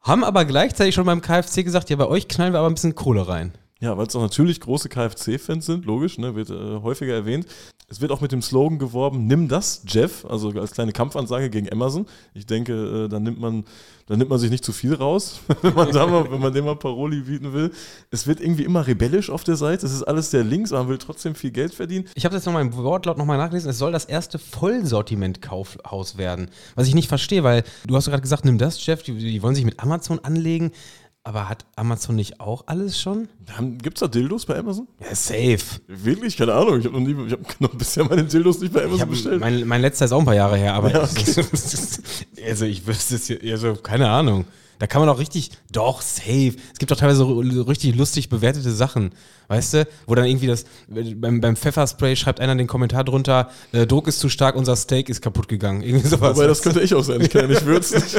haben aber gleichzeitig schon beim KFC gesagt, ja, bei euch knallen wir aber ein bisschen Kohle rein. Ja, weil es auch natürlich große KFC-Fans sind, logisch, ne, wird äh, häufiger erwähnt. Es wird auch mit dem Slogan geworben, nimm das, Jeff, also als kleine Kampfansage gegen Amazon. Ich denke, äh, dann nimmt man, dann nimmt man sich nicht zu viel raus, [LAUGHS] wenn man da mal, wenn man dem mal Paroli bieten will. Es wird irgendwie immer rebellisch auf der Seite. Es ist alles sehr links, aber man will trotzdem viel Geld verdienen. Ich habe jetzt nochmal im Wortlaut nochmal nachgelesen. Es soll das erste Vollsortiment-Kaufhaus werden. Was ich nicht verstehe, weil du hast gerade gesagt, nimm das, Jeff, die, die wollen sich mit Amazon anlegen. Aber hat Amazon nicht auch alles schon? Gibt es da Dildos bei Amazon? Ja, safe. Wirklich? Keine Ahnung. Ich habe noch nie, ich habe [LAUGHS] noch bisher meine Dildos nicht bei Amazon hab, bestellt. Mein, mein, letzter ist auch ein paar Jahre her, aber ja, okay. [LAUGHS] also ich wüsste es hier, also keine Ahnung. Da kann man auch richtig, doch, safe. Es gibt doch teilweise so richtig lustig bewertete Sachen, weißt du? Wo dann irgendwie das, beim, beim Pfefferspray schreibt einer den Kommentar drunter, äh, Druck ist zu stark, unser Steak ist kaputt gegangen. Irgendwie sowas. Aber das könnte ich auch sein, ich kann ja nicht würzen. [LAUGHS]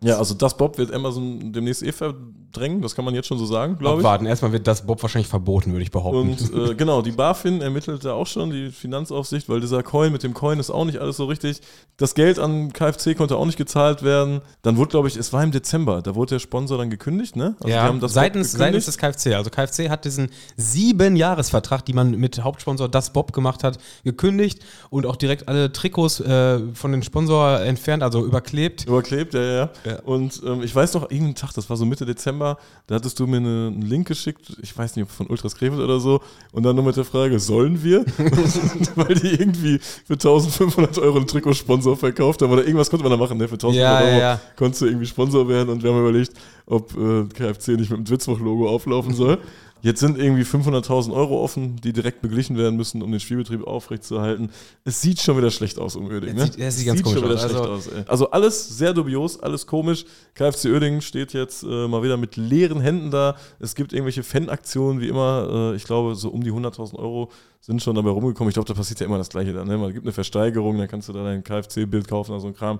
Ja, also das Bob wird Amazon demnächst eh ver drängen, das kann man jetzt schon so sagen, glaube ich. Warten, erstmal wird das Bob wahrscheinlich verboten, würde ich behaupten. Und äh, [LAUGHS] genau, die BaFin ermittelt da auch schon, die Finanzaufsicht, weil dieser Coin mit dem Coin ist auch nicht alles so richtig. Das Geld an KfC konnte auch nicht gezahlt werden. Dann wurde, glaube ich, es war im Dezember, da wurde der Sponsor dann gekündigt, ne? Also ja, seitens, seitens des KfC. Also KfC hat diesen sieben Jahresvertrag, die man mit Hauptsponsor Das Bob gemacht hat, gekündigt und auch direkt alle Trikots äh, von den Sponsor entfernt, also überklebt. Überklebt, ja, ja. Ja. Und ähm, ich weiß noch, irgendeinen Tag, das war so Mitte Dezember, da hattest du mir eine, einen Link geschickt, ich weiß nicht, ob von Ultras Krefeld oder so, und dann nur mit der Frage, sollen wir? [LAUGHS] Weil die irgendwie für 1500 Euro einen Trikotsponsor verkauft haben oder irgendwas konnte man da machen, ne? Für 1500 Ja, Euro ja. konntest du irgendwie Sponsor werden und wir haben überlegt, ob äh, KFC nicht mit dem Dwitzwoch-Logo auflaufen soll. Jetzt sind irgendwie 500.000 Euro offen, die direkt beglichen werden müssen, um den Spielbetrieb aufrechtzuerhalten. Es sieht schon wieder schlecht aus um. Es Ne? sieht- es sieht ganz komisch schon wieder aus. schlecht Also- aus. ey. Also alles sehr dubios, alles komisch. KFC Uerdingen steht jetzt äh, mal wieder mit leeren Händen da. Es gibt irgendwelche Fanaktionen, wie immer. Äh, ich glaube, so um die 100.000 Euro sind schon dabei rumgekommen. Ich glaube, da passiert ja immer das Gleiche dann. Ne? Man gibt eine Versteigerung, dann kannst du da dein KFC-Bild kaufen oder so ein Kram.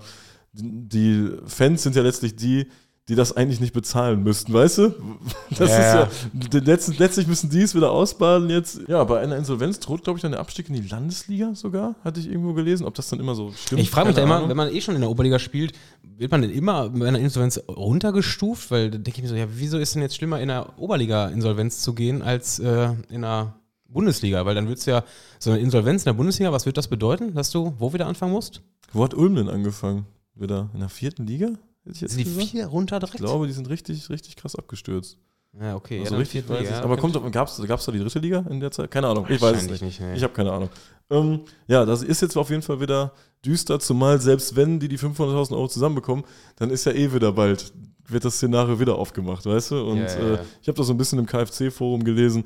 Die Fans sind ja letztlich die, die das eigentlich nicht bezahlen müssten, weißt du? [LAUGHS] Das Ja, ist ja, letztlich, letztlich müssen die es wieder ausbaden jetzt. Ja, bei einer Insolvenz droht, glaube ich, dann der Abstieg in die Landesliga sogar, hatte ich irgendwo gelesen. Ob das dann immer so stimmt. Ich frage mich da immer, wenn man eh schon in der Oberliga spielt, wird man denn immer bei einer Insolvenz runtergestuft? Weil da denke ich mir so, ja, wieso ist denn jetzt schlimmer, in der Oberliga Insolvenz zu gehen, als äh, in der Bundesliga? Weil dann würdest du ja, so eine Insolvenz in der Bundesliga, was wird das bedeuten, dass du wo wieder anfangen musst? Wo hat Ulm denn angefangen? Wieder in der vierten Liga? Hätte ich jetzt Sind die gesagt? vier runter direkt? Ich glaube, die sind richtig, richtig krass abgestürzt. Ja, okay. Also ja, richtig weiß Liga, ich. Aber kommt, gab es da die dritte Liga in der Zeit? Keine Ahnung. Ich weiß es nicht. nicht, nee. Ich habe keine Ahnung. Ähm, ja, das ist jetzt auf jeden Fall wieder düster, zumal selbst wenn die die 500.000 Euro zusammenbekommen, dann ist ja eh wieder bald, wird das Szenario wieder aufgemacht, weißt du? Und Ja, ja, äh, ja. ich habe das so ein bisschen im KFC-Forum gelesen.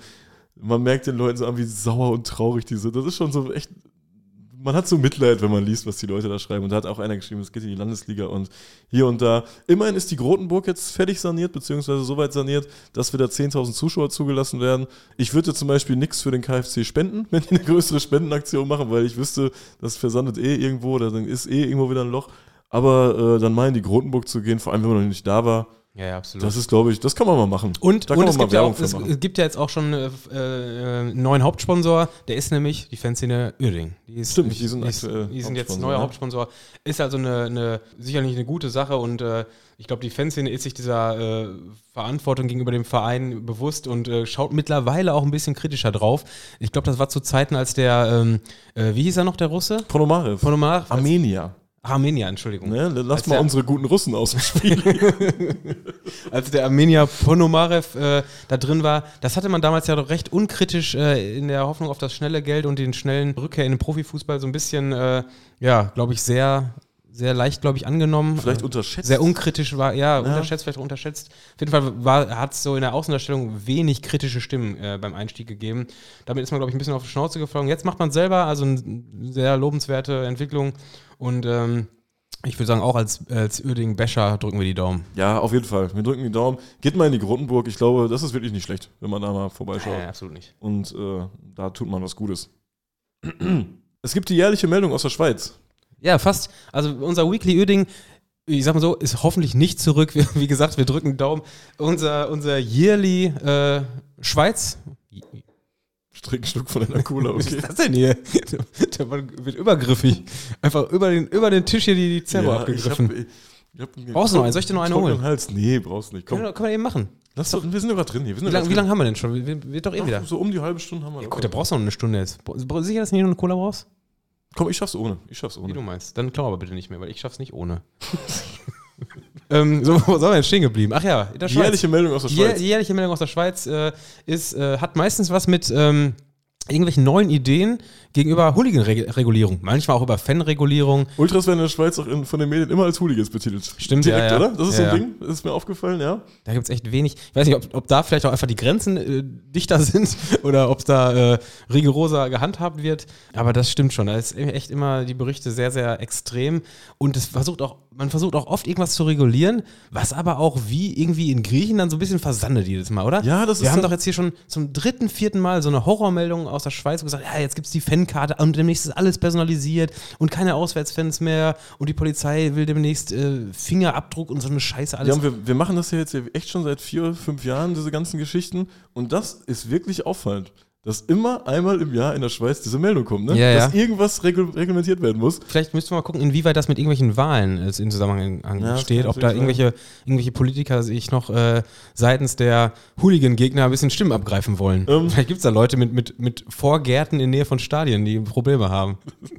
Man merkt den Leuten so an, wie sauer und traurig die sind. Das ist schon so echt. Man hat so Mitleid, wenn man liest, was die Leute da schreiben. Und da hat auch einer geschrieben, es geht in die Landesliga und hier und da. Immerhin ist die Grotenburg jetzt fertig saniert, beziehungsweise soweit saniert, dass wieder 10.000 Zuschauer zugelassen werden. Ich würde zum Beispiel nichts für den KFC spenden, [LAUGHS] wenn die eine größere Spendenaktion machen, weil ich wüsste, das versandet eh irgendwo, oder dann ist eh irgendwo wieder ein Loch. Aber äh, dann mal in die Grotenburg zu gehen, vor allem wenn man noch nicht da war, Ja, ja, absolut. das ist, glaube ich, das kann man mal machen. Und, da und kann es, man gibt ja auch, Werbung für es gibt ja jetzt auch schon äh, äh, einen neuen Hauptsponsor, der ist nämlich die Fanszene Uerdingen. Die ist, Stimmt, die sind die, ist, die sind jetzt neuer ja. Hauptsponsor. Ist also eine, eine sicherlich eine gute Sache und äh, ich glaube, die Fanszene ist sich dieser äh, Verantwortung gegenüber dem Verein bewusst und äh, schaut mittlerweile auch ein bisschen kritischer drauf. Ich glaube, das war zu Zeiten, als der, ähm, äh, wie hieß er noch, der Russe? Ponomarev. Ponomarev? Armenier. Armenier, Entschuldigung. Ne? Lass Als mal der- unsere guten Russen aus dem Spiel. [LAUGHS] als der Armenier Ponomarev äh, da drin war, das hatte man damals ja doch recht unkritisch äh, in der Hoffnung auf das schnelle Geld und den schnellen Rückkehr in den Profifußball so ein bisschen, äh, ja, glaube ich, sehr, sehr leicht, glaube ich, angenommen. Vielleicht Äh, unterschätzt. sehr unkritisch war, ja, unterschätzt, vielleicht auch unterschätzt. Auf jeden Fall hat es so in der Außendarstellung wenig kritische Stimmen äh, beim Einstieg gegeben. Damit ist man, glaube ich, ein bisschen auf die Schnauze geflogen. Jetzt macht man selber, also eine sehr lobenswerte Entwicklung. Und ähm, ich würde sagen, auch als, als Uerdingen-Basher drücken wir die Daumen. Ja, auf jeden Fall. Wir drücken die Daumen. Geht mal in die Grotenburg. Ich glaube, das ist wirklich nicht schlecht, wenn man da mal vorbeischaut. Nee, absolut nicht. Und äh, da tut man was Gutes. es gibt die jährliche Meldung aus der Schweiz. Ja, fast. Also unser Weekly Öding, ich sag mal so, ist hoffentlich nicht zurück. Wir, wie gesagt, wir drücken Daumen. Unser, unser Yearly äh, Schweiz. Ich trinke einen Schluck von einer Cola, Was okay. ist das denn hier? [LAUGHS] Der Mann wird übergriffig. Einfach über den, über den Tisch hier die, die Zerbo Ja, abgegriffen. Ich hab, ich hab einen Brauchst du noch einen? Soll ich dir noch einen holen? Hals. Nee, brauchst nicht. Kann, Komm, man- kann man eben machen. lass doch, wir sind doch gerade drin hier. Wir Wie lange grad wie drin. lang haben wir denn schon? Wir- Wird doch eh wieder. So um die halbe Stunde haben wir Ja, guck, der brauchst du noch eine Stunde jetzt. Sicher, dass du nicht noch eine Cola brauchst? Komm, ich schaff's ohne. Ich schaff's Wie ohne. du meinst. Dann klau aber bitte nicht mehr, weil ich schaff's nicht ohne. [LAUGHS] ähm, so, wo sind wir jetzt stehen geblieben? Ach ja, in der Die Schweiz. jährliche Meldung aus der Schweiz. die jährliche Meldung aus der Schweiz äh, ist, äh, hat meistens was mit ähm, irgendwelchen neuen Ideen gegenüber Hooligan-Regulierung. Manchmal auch über Fanregulierung. Ultras werden in der Schweiz auch in, von den Medien immer als Hooligans betitelt. Stimmt, Direkt, ja, ja. oder? Das ist Ja, so ein. Ding, das ist mir aufgefallen, ja. Da gibt es echt wenig. Ich weiß nicht, ob, ob da vielleicht auch einfach die Grenzen äh, dichter [LAUGHS] sind oder ob da äh, rigoroser gehandhabt wird. Aber das stimmt schon. Da ist echt immer die Berichte sehr, sehr extrem. Und es versucht auch man versucht auch oft irgendwas zu regulieren, was aber auch wie irgendwie in Griechenland so ein bisschen versandet jedes Mal, oder? Ja, das Wir ist haben ja- doch jetzt hier schon zum dritten, vierten Mal so eine Horrormeldung aus der Schweiz wo gesagt, ja, jetzt gibt es die Fankarte und demnächst ist alles personalisiert und keine Auswärtsfans mehr und die Polizei will demnächst äh, Fingerabdruck und so eine Scheiße alles. Ja, wir, wir machen das ja jetzt echt schon seit vier, fünf Jahren, diese ganzen Geschichten. Und das ist wirklich auffallend, dass immer einmal im Jahr in der Schweiz diese Meldung kommt, ne? Ja, dass ja. irgendwas regul reglementiert werden muss. Vielleicht müssten wir mal gucken, inwieweit das mit irgendwelchen Wahlen äh, in Zusammenhang Ja, steht, ob da irgendwelche, irgendwelche Politiker sich noch äh, seitens der Hooligan-Gegner ein bisschen Stimmen abgreifen wollen. Ähm. Vielleicht gibt es da Leute mit, mit, mit Vorgärten in Nähe von Stadien, die Probleme haben. [LAUGHS]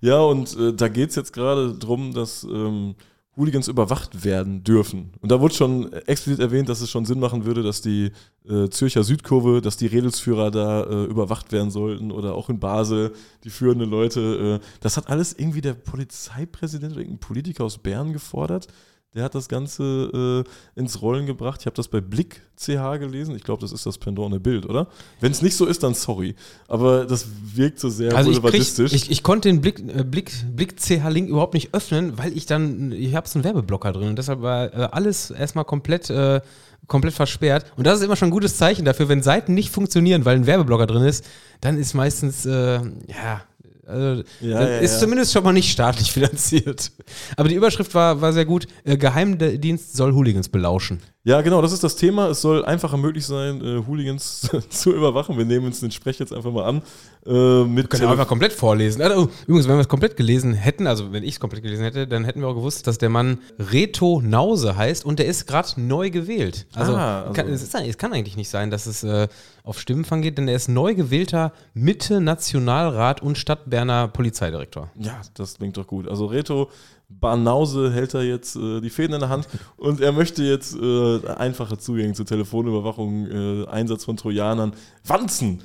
Ja, und äh, da geht es jetzt gerade drum, dass ähm, Hooligans überwacht werden dürfen. Und da wurde schon explizit erwähnt, dass es schon Sinn machen würde, dass die äh, Zürcher Südkurve, dass die Redelsführer da äh, überwacht werden sollten oder auch in Basel die führenden Leute. Äh, das hat alles irgendwie der Polizeipräsident oder irgendein Politiker aus Bern gefordert. Der hat das Ganze äh, ins Rollen gebracht. Ich habe das bei Blick CH gelesen. Ich glaube, das ist das Pendant der Bild, oder? Wenn es nicht so ist, dann sorry. Aber das wirkt so sehr Also ich, krieg, boulevardistisch. ich, ich konnte den Blick, äh, Blick, Blick CH-Link überhaupt nicht öffnen, weil ich dann, ich habe so einen Werbeblocker drin und deshalb war äh, alles erstmal komplett, äh, komplett versperrt. Und das ist immer schon ein gutes Zeichen dafür, wenn Seiten nicht funktionieren, weil ein Werbeblocker drin ist, dann ist meistens, äh, ja, also, Ja, ja, ist ja. zumindest schon mal nicht staatlich [LAUGHS] finanziert. Aber die Überschrift war, war sehr gut. Äh, Geheimdienst soll Hooligans belauschen. Ja, genau, das ist das Thema. Es soll einfacher möglich sein, äh, Hooligans [LAUGHS] zu überwachen. Wir nehmen uns den Sprech jetzt einfach mal an. Äh, mit Können wir einfach komplett vorlesen. Also, übrigens, wenn wir es komplett gelesen hätten, also wenn ich es komplett gelesen hätte, dann hätten wir auch gewusst, dass der Mann Reto Nause heißt und der ist gerade neu gewählt. Also, Ah, also- Kann, es, ist, es kann eigentlich nicht sein, dass es äh, auf Stimmenfang geht, denn er ist neu gewählter Mitte-Nationalrat und Stadtberner Polizeidirektor. ja, das klingt doch gut. Also Reto Barnause hält da jetzt äh, die Fäden in der Hand und er möchte jetzt äh, einfache Zugänge zur Telefonüberwachung, äh, Einsatz von Trojanern, Wanzen.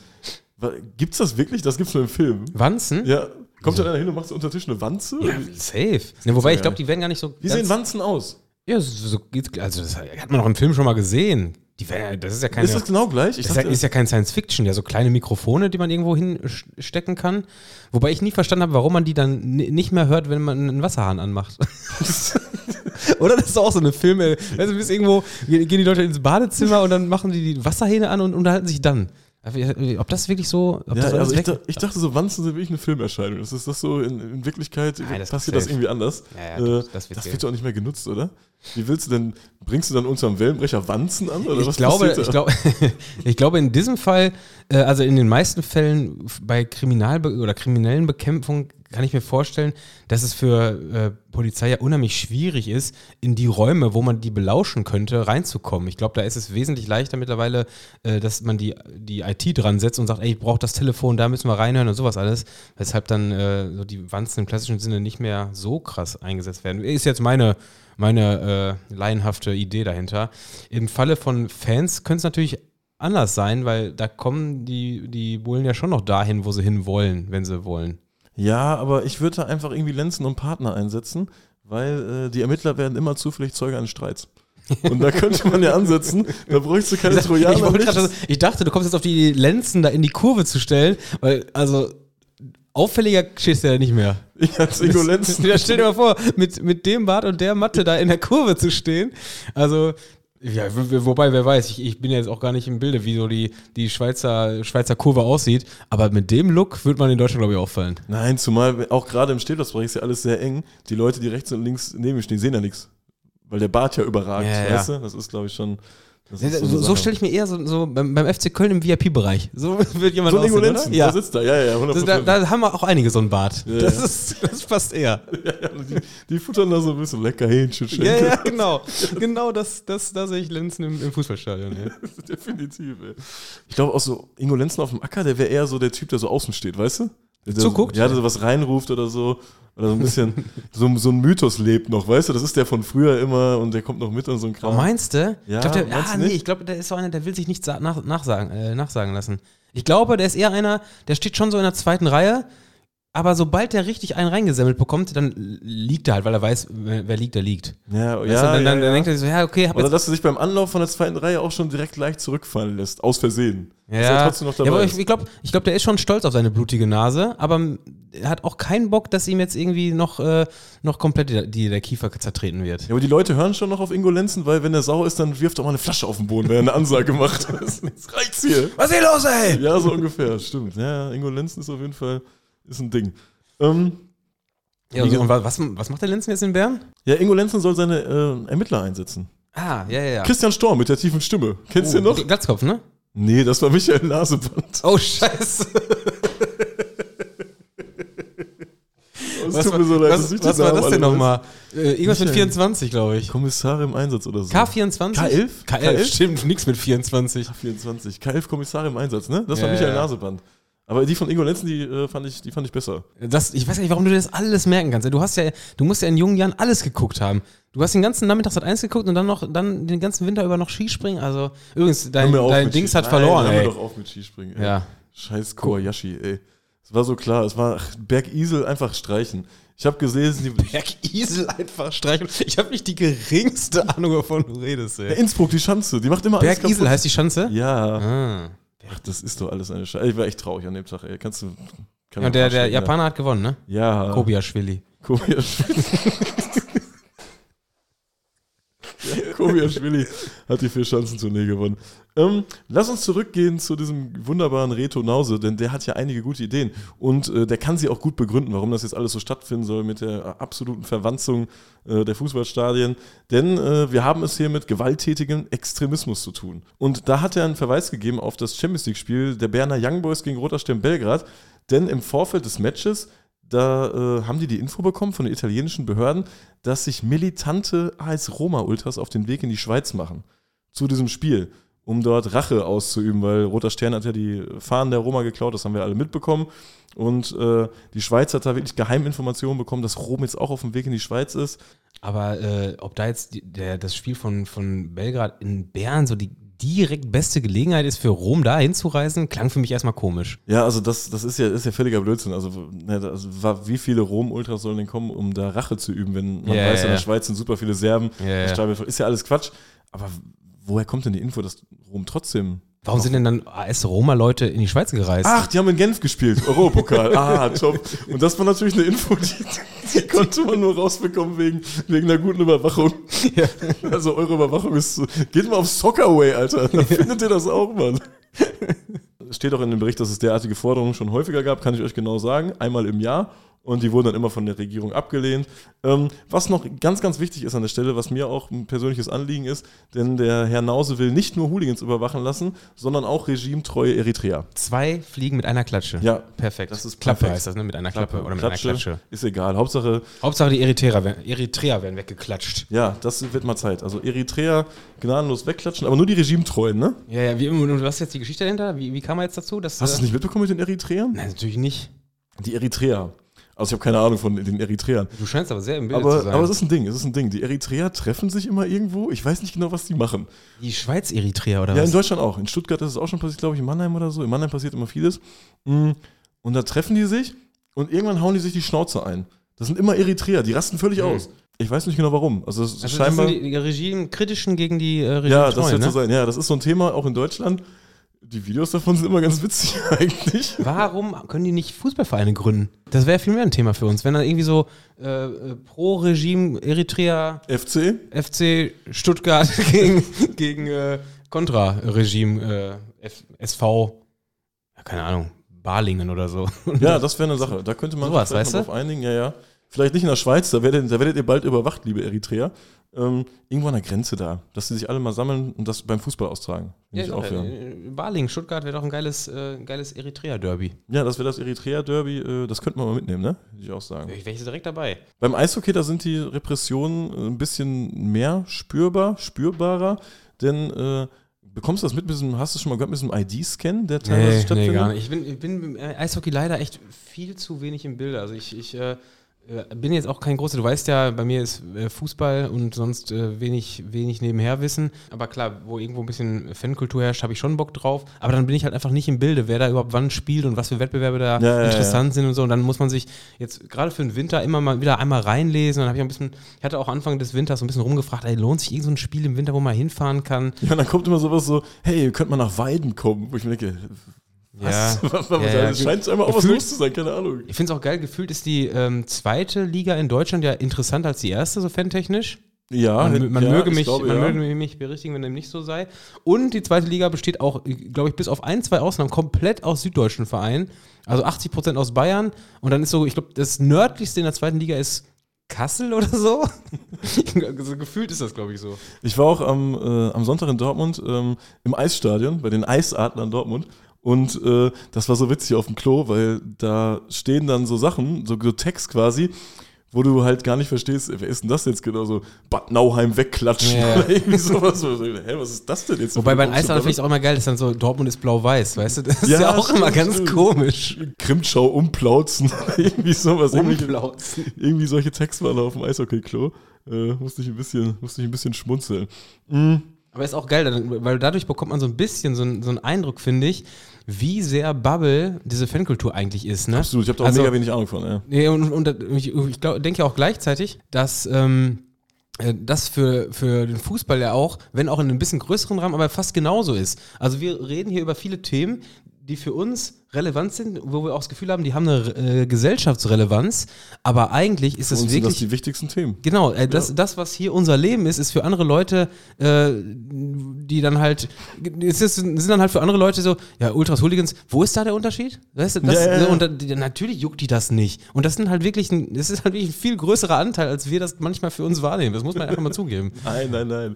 Wa- Gibt's das wirklich? Das gibt's nur im Film. Wanzen? Ja, kommt da einer hin und macht so unter Tisch eine Wanze? Ja, safe. Ne, wobei, ich glaube, die werden gar nicht so. Wie sehen Wanzen aus? Ja, so, also das hat man auch im Film schon mal gesehen. Die werden, das ist ja keine. Ist das genau gleich? Ich Das ist ja, ist ja kein Science Fiction, ja, so kleine Mikrofone, die man irgendwo hinstecken kann. Wobei ich nie verstanden habe, warum man die dann ni- nicht mehr hört, wenn man einen Wasserhahn anmacht. [LAUGHS] Oder das ist auch so eine Filme. Weißt du, du bist irgendwo, gehen die Leute ins Badezimmer und dann machen die die Wasserhähne an und unterhalten sich dann. Ob das wirklich so. Ja, das also ich, ich dachte so, Wanzen sind wirklich eine Filmerscheinung. Das ist das so, in, in Wirklichkeit Nein, das passiert das irgendwie anders. Ja, ja, äh, das- wird das wird doch nicht mehr genutzt, oder? Wie willst du denn, bringst du dann unterm Wellenbrecher Wanzen an? Oder ich was glaube, ich, glaube, [LAUGHS] ich glaube, in diesem Fall, äh, also in den meisten Fällen bei Kriminalbe oder kriminellen Bekämpfung kann ich mir vorstellen, dass es für äh, Polizei ja unheimlich schwierig ist, in die Räume, wo man die belauschen könnte, reinzukommen. Ich glaube, da ist es wesentlich leichter mittlerweile, äh, dass man die, die IT dran setzt und sagt, ey, ich brauche das Telefon, da müssen wir reinhören und sowas alles. Weshalb dann äh, so die Wanzen im klassischen Sinne nicht mehr so krass eingesetzt werden. Ist jetzt meine meine äh, laienhafte Idee dahinter. Im Falle von Fans könnte es natürlich anders sein, weil da kommen die, die Bullen ja schon noch dahin, wo sie hin wollen, wenn sie wollen. Ja, aber ich würde da einfach irgendwie Lenzen und Partner einsetzen, weil äh, die Ermittler werden immer zufällig Zeuge eines Streits. Und da könnte man ja ansetzen, da bräuchst du keine Trojaner. ich, grad, ich dachte, du kommst jetzt auf die Lenzen da in die Kurve zu stellen, weil, also, auffälliger stehst du ja nicht mehr. ich als Ingo Lenzen. Ja, stell dir mal vor, mit, mit dem Bart und der Matte da in der Kurve zu stehen. Also, ja, wobei, wer weiß, ich, ich bin ja jetzt auch gar nicht im Bilde, wie so die, die Schweizer, Schweizer Kurve aussieht. Aber mit dem Look wird man in Deutschland, glaube ich, auffallen. Nein, zumal auch gerade im Stellplatzbereich ist ja alles sehr eng. Die Leute, die rechts und links neben mir stehen, sehen ja nichts. Weil der Bart ja überragt, Ja, ja. weißt du? Das ist, glaube ich, schon. So, so Sache. stelle ich mir eher so, so beim, beim FC Köln im VIP-Bereich. So [LAUGHS] wird jemand so aussehen, oder? Ja. da sitzt da, ja, ja, ja, 100%. Das, da, da haben wir auch einige so einen Bart. Ja, das, ist, das passt eher. [LAUGHS] ja, die, die futtern da so ein bisschen lecker Hähnchen, Ja, ja, [LAUGHS] genau. Genau das, das, da sehe ich Lenzen im, im Fußballstadion. Definitiv, ey. Ich glaube auch so, Ingo Lenzen auf dem Acker, der wäre eher so der Typ, der so außen steht, weißt du? Zuguckt? Ja, der so was reinruft oder so. Oder so ein bisschen, [LAUGHS] so, so ein Mythos lebt noch, weißt du? Das ist der von früher immer und der kommt noch mit und so ein Kram. Oh, meinst du? Ja, ich glaub, der, ah, nee, nicht? ich glaube, der ist so einer, der will sich nichts sa- nach, nachsagen, äh, nachsagen lassen. Ich glaube, der ist eher einer, der steht schon so in der zweiten Reihe, aber sobald der richtig einen reingesammelt bekommt, dann liegt er halt, weil er weiß, wer, liegt, der liegt. Ja, Weißt du, ja, dann, ja, dann, ja. dann denkt er sich so, ja, okay, hab Oder dass er sich beim Anlauf von der zweiten Reihe auch schon direkt leicht zurückfallen lässt, aus Versehen. Er Ja, trotzdem noch dabei ja aber ich, ich glaube, ich glaub, der ist schon stolz auf seine blutige Nase, aber er hat auch keinen Bock, dass ihm jetzt irgendwie noch, äh, noch komplett die, die, der Kiefer zertreten wird. Ja, aber die Leute hören schon noch auf Ingo Lenzen, weil wenn er sauer ist, dann wirft er mal eine Flasche auf den Boden, weil er eine Ansage [LAUGHS] macht. Jetzt reicht's hier. Was ist hier los, ey? Ja, so ungefähr, stimmt. Ja, Ingo Lenzen ist auf jeden Fall ist ein Ding. Ähm, Ja, und was, was macht der Lenzen jetzt in Bern? ja, Ingo Lenzen soll seine äh, Ermittler einsetzen. Ah, ja, ja, ja. Christian Storm mit der tiefen Stimme. Kennst du den noch? Glatzkopf, ne? Nee, das war Michael Naseband. Oh, scheiße. Es Was, tut war- mir so leid, was, was war das denn nochmal? Äh, irgendwas mit Michael. 24, glaube ich. Kommissar im Einsatz oder so. K24? K11? K11, K11? stimmt, nix mit 24. 24. K11 Kommissar im Einsatz, ne? Das war Ja, Michael ja. Naseband. Aber die von Ingo Lenzen, die, äh, fand, ich, die fand ich besser. Das, ich weiß nicht, warum du dir das alles merken kannst. Du hast ja, du musst ja in jungen Jahren alles geguckt haben. Du hast den ganzen Nachmittag Sat 1 geguckt und dann noch, dann den ganzen Winter über noch Skispringen. Also, übrigens, dein, Hör dein Dings Ski- hat Nein, verloren, hör ey. mir doch auf mit Skispringen, ey. Ja. Scheiß Kobayashi, ey. Es war so klar, es war ach, Bergisel einfach streichen. Ich habe gelesen, die, Bergisel einfach streichen. Ich habe nicht die geringste Ahnung, wovon du redest, Ja, ey. Innsbruck, die Schanze, die macht immer alles Bergisel heißt die Schanze? Ja. Ah. Ach, das ist doch alles eine Scheiße. Ich war echt traurig an dem Tag, ey. Kannst du. Kann Ja, der, der Japaner hat gewonnen, ne? Ja. ja. Kobiaschwili. Kobiaschwili. [LAUGHS] [LAUGHS] Kobiaschwili hat die Vier-Schanzentournee gewonnen. Ähm, lass uns zurückgehen zu diesem wunderbaren Reto Nause, denn der hat ja einige gute Ideen und äh, der kann sie auch gut begründen, warum das jetzt alles so stattfinden soll mit der absoluten Verwanzung äh, der Fußballstadien. Denn äh, wir haben es hier mit gewalttätigem Extremismus zu tun. Und da hat er einen Verweis gegeben auf das Champions League-Spiel der Berner Young Boys gegen Roter Stern Belgrad, denn im Vorfeld des Matches da äh, haben die die Info bekommen von den italienischen Behörden, dass sich militante AS Roma-Ultras auf den Weg in die Schweiz machen zu diesem Spiel, um dort Rache auszuüben, weil Roter Stern hat ja die Fahnen der Roma geklaut, das haben wir alle mitbekommen. Und äh, die Schweiz hat da wirklich Geheiminformationen bekommen, dass Rom jetzt auch auf dem Weg in die Schweiz ist. Aber äh, ob da jetzt die, der, das Spiel von, von Belgrad in Bern so die direkt beste Gelegenheit ist für Rom da hinzureisen, klang für mich erstmal komisch. Ja, also das, das ist ja, ist ja völliger Blödsinn. Also, ne, also wa- wie viele Rom-Ultras sollen denn kommen, um da Rache zu üben, wenn man Ja, weiß, ja, in der. Schweiz sind super viele Serben, das voll- ist ja alles Quatsch. Aber woher kommt denn die Info, dass Rom trotzdem Warum sind denn dann AS-Roma-Leute in die Schweiz gereist? Ach, die haben in Genf gespielt, Europapokal. [LAUGHS] Ah, top. Und das war natürlich eine Info, die, die konnte man nur rausbekommen wegen, wegen einer guten Überwachung. Also eure Überwachung ist so. Geht mal auf Soccerway, Alter. Da findet ihr das auch, Mann. Es [LAUGHS] steht auch in dem Bericht, dass es derartige Forderungen schon häufiger gab, kann ich euch genau sagen. Einmal im Jahr. Und die wurden dann immer von der Regierung abgelehnt. Ähm, was noch ganz, ganz wichtig ist an der Stelle, was mir auch ein persönliches Anliegen ist, denn der Herr Nause will nicht nur Hooligans überwachen lassen, sondern auch regimetreue Eritreer. Zwei Fliegen mit einer Klatsche. Ja, Perfekt. das ist Klappe perfekt. heißt das, ne? Mit einer Klappe, oder mit einer Klatsche. Ist egal. Hauptsache, Hauptsache die Eritreer werden, Eritreer werden weggeklatscht. ja, das wird mal Zeit. Also Eritreer gnadenlos wegklatschen, aber nur die Regimetreuen, ne? Ja, ja, wie, und was ist jetzt die Geschichte dahinter? Wie, wie kam man jetzt dazu? Dass, Hast du es äh, nicht mitbekommen mit den Eritreern? Nein, natürlich nicht. Die Eritreer. Also ich habe keine Ahnung von den Eritreern. Du scheinst aber sehr im Bild zu Aber, sein. aber es ist ein Ding, es ist ein Ding. Die Eritreer treffen sich immer irgendwo. Ich weiß nicht genau, was die machen. die Schweiz-Eritreer oder Ja, was? in Deutschland auch. In Stuttgart ist es auch schon passiert, glaube ich, in Mannheim oder so. In Mannheim passiert immer vieles. Mm, Und da treffen die sich und irgendwann hauen die sich die Schnauze ein. Das sind immer Eritreer, die rasten völlig Mhm. aus. Ich weiß nicht genau warum. Also, ist also scheinbar. das sind die, Regime-kritischen gegen die äh, Ja, das wird so ne? sein. Ja, das ist so ein Thema auch in Deutschland. Die Videos davon sind immer ganz witzig [LAUGHS] eigentlich. Warum können die nicht Fußballvereine gründen? Das wäre viel mehr ein Thema für uns. Wenn da irgendwie so äh, äh, Pro-Regime Eritrea FC? FC Stuttgart [LAUGHS] gegen, gegen äh, Contra-Regime äh, SV, ja, keine Ahnung, Balingen oder so. Ja, das wäre eine Sache. Da könnte man sich weißt du? drauf einigen. Ja, ja. Vielleicht nicht in der Schweiz, da werdet, da werdet ihr bald überwacht, liebe Eritreer. Ähm, irgendwo an der Grenze da, dass sie sich alle mal sammeln und das beim Fußball austragen. Ja, ich auch, ja. äh, Balingen, Stuttgart wäre doch ein geiles, äh, geiles Eritrea-Derby. ja, das wäre das Eritrea-Derby, äh, das könnte man mal mitnehmen, ne? Würde ich auch sagen. Ich wäre direkt dabei. Beim Eishockey, da sind die Repressionen äh, ein bisschen mehr spürbar, spürbarer, denn äh, bekommst du das mit, mit diesem, hast du schon mal gehört, mit diesem ID-Scan, der teilweise Nee, nee, stattfindet? gar nicht. Ich bin, ich bin im Eishockey leider echt viel zu wenig im Bilde. Also ich, ich äh, äh, bin jetzt auch kein großer, du weißt ja, bei mir ist äh, Fußball und sonst äh, wenig, wenig nebenher Wissen. Aber klar, wo irgendwo ein bisschen Fankultur herrscht, habe ich schon Bock drauf. Aber dann bin ich halt einfach nicht im Bilde, wer da überhaupt wann spielt und was für Wettbewerbe da Ja, ja, interessant sind und so. Und dann muss man sich jetzt gerade für den Winter immer mal wieder einmal reinlesen. Und dann habe ich ein bisschen, ich hatte auch Anfang des Winters so ein bisschen rumgefragt, ey, lohnt sich irgend so ein Spiel im Winter, wo man hinfahren kann? Ja, und dann kommt immer sowas so, hey, könnt mal nach Weiden kommen, wo ich mir denke, Ja, Was? ja, [LAUGHS] ja. Es scheint einmal auch was los zu sein, keine Ahnung. Ich finde es auch geil, gefühlt ist die ähm, zweite Liga in Deutschland ja interessanter als die erste, so fantechnisch. Ja, Man, man ja, möge, ich mich, glaube, man ja. möge mich berichtigen, wenn dem nicht so sei. Und die zweite Liga besteht auch, glaube ich, bis auf ein, zwei Ausnahmen komplett aus süddeutschen Vereinen. Also 80 Prozent aus Bayern. Und dann ist so, ich glaube, das nördlichste in der zweiten Liga ist Kassel oder so. [LAUGHS] so gefühlt ist das, glaube ich, so. Ich war auch am, äh, am Sonntag in Dortmund ähm, im Eisstadion bei den Eisadlern Dortmund. Und äh, das war so witzig auf dem Klo, weil da stehen dann so Sachen, so, so Text quasi, wo du halt gar nicht verstehst, wer ist denn das jetzt genau so? Bad Nauheim wegklatschen Ja. oder irgendwie sowas. Hä, was ist das denn jetzt? Wobei bei den finde ich es auch immer geil, dass dann so Dortmund ist blau-weiß, weißt du? Das ist Ja, auch immer ganz stimmt. komisch. Krimtschau umplauzen, [LAUGHS] irgendwie sowas. Irgendwie, Umplauzen. irgendwie solche Texte waren auf dem Eishockey-Klo. Äh, musste, ich ein bisschen, musste ich ein bisschen schmunzeln. Mhm. Aber ist auch geil, weil dadurch bekommt man so ein bisschen so, einen- so einen Eindruck, finde ich, wie sehr Bubble diese Fankultur eigentlich ist. Ne? Absolut, ich habe da auch Also- mega wenig Ahnung von. Ja. Nee, und, und, ich, ich denke auch gleichzeitig, dass ähm, äh, das für, für den Fußball ja auch, wenn auch in einem bisschen größeren Rahmen, aber fast genauso ist. Also wir reden hier über viele Themen, die für uns relevant sind, wo wir auch das Gefühl haben, die haben eine äh, Gesellschaftsrelevanz, aber eigentlich ist Für es uns sind das wirklich die wichtigsten Themen. Genau, äh, das, das, was hier unser Leben ist, ist für andere Leute, äh, die dann halt, es ist, sind dann halt für andere Leute so, ja, Ultras, Hooligans, wo ist da der Unterschied? Weißt du, das, Ja, ja, ja. Und die, natürlich juckt die das nicht. Und das sind halt wirklich, ein, das ist halt wirklich ein viel größerer Anteil, als wir das manchmal für uns wahrnehmen. Das muss man einfach mal zugeben. [LAUGHS] Nein, nein, nein.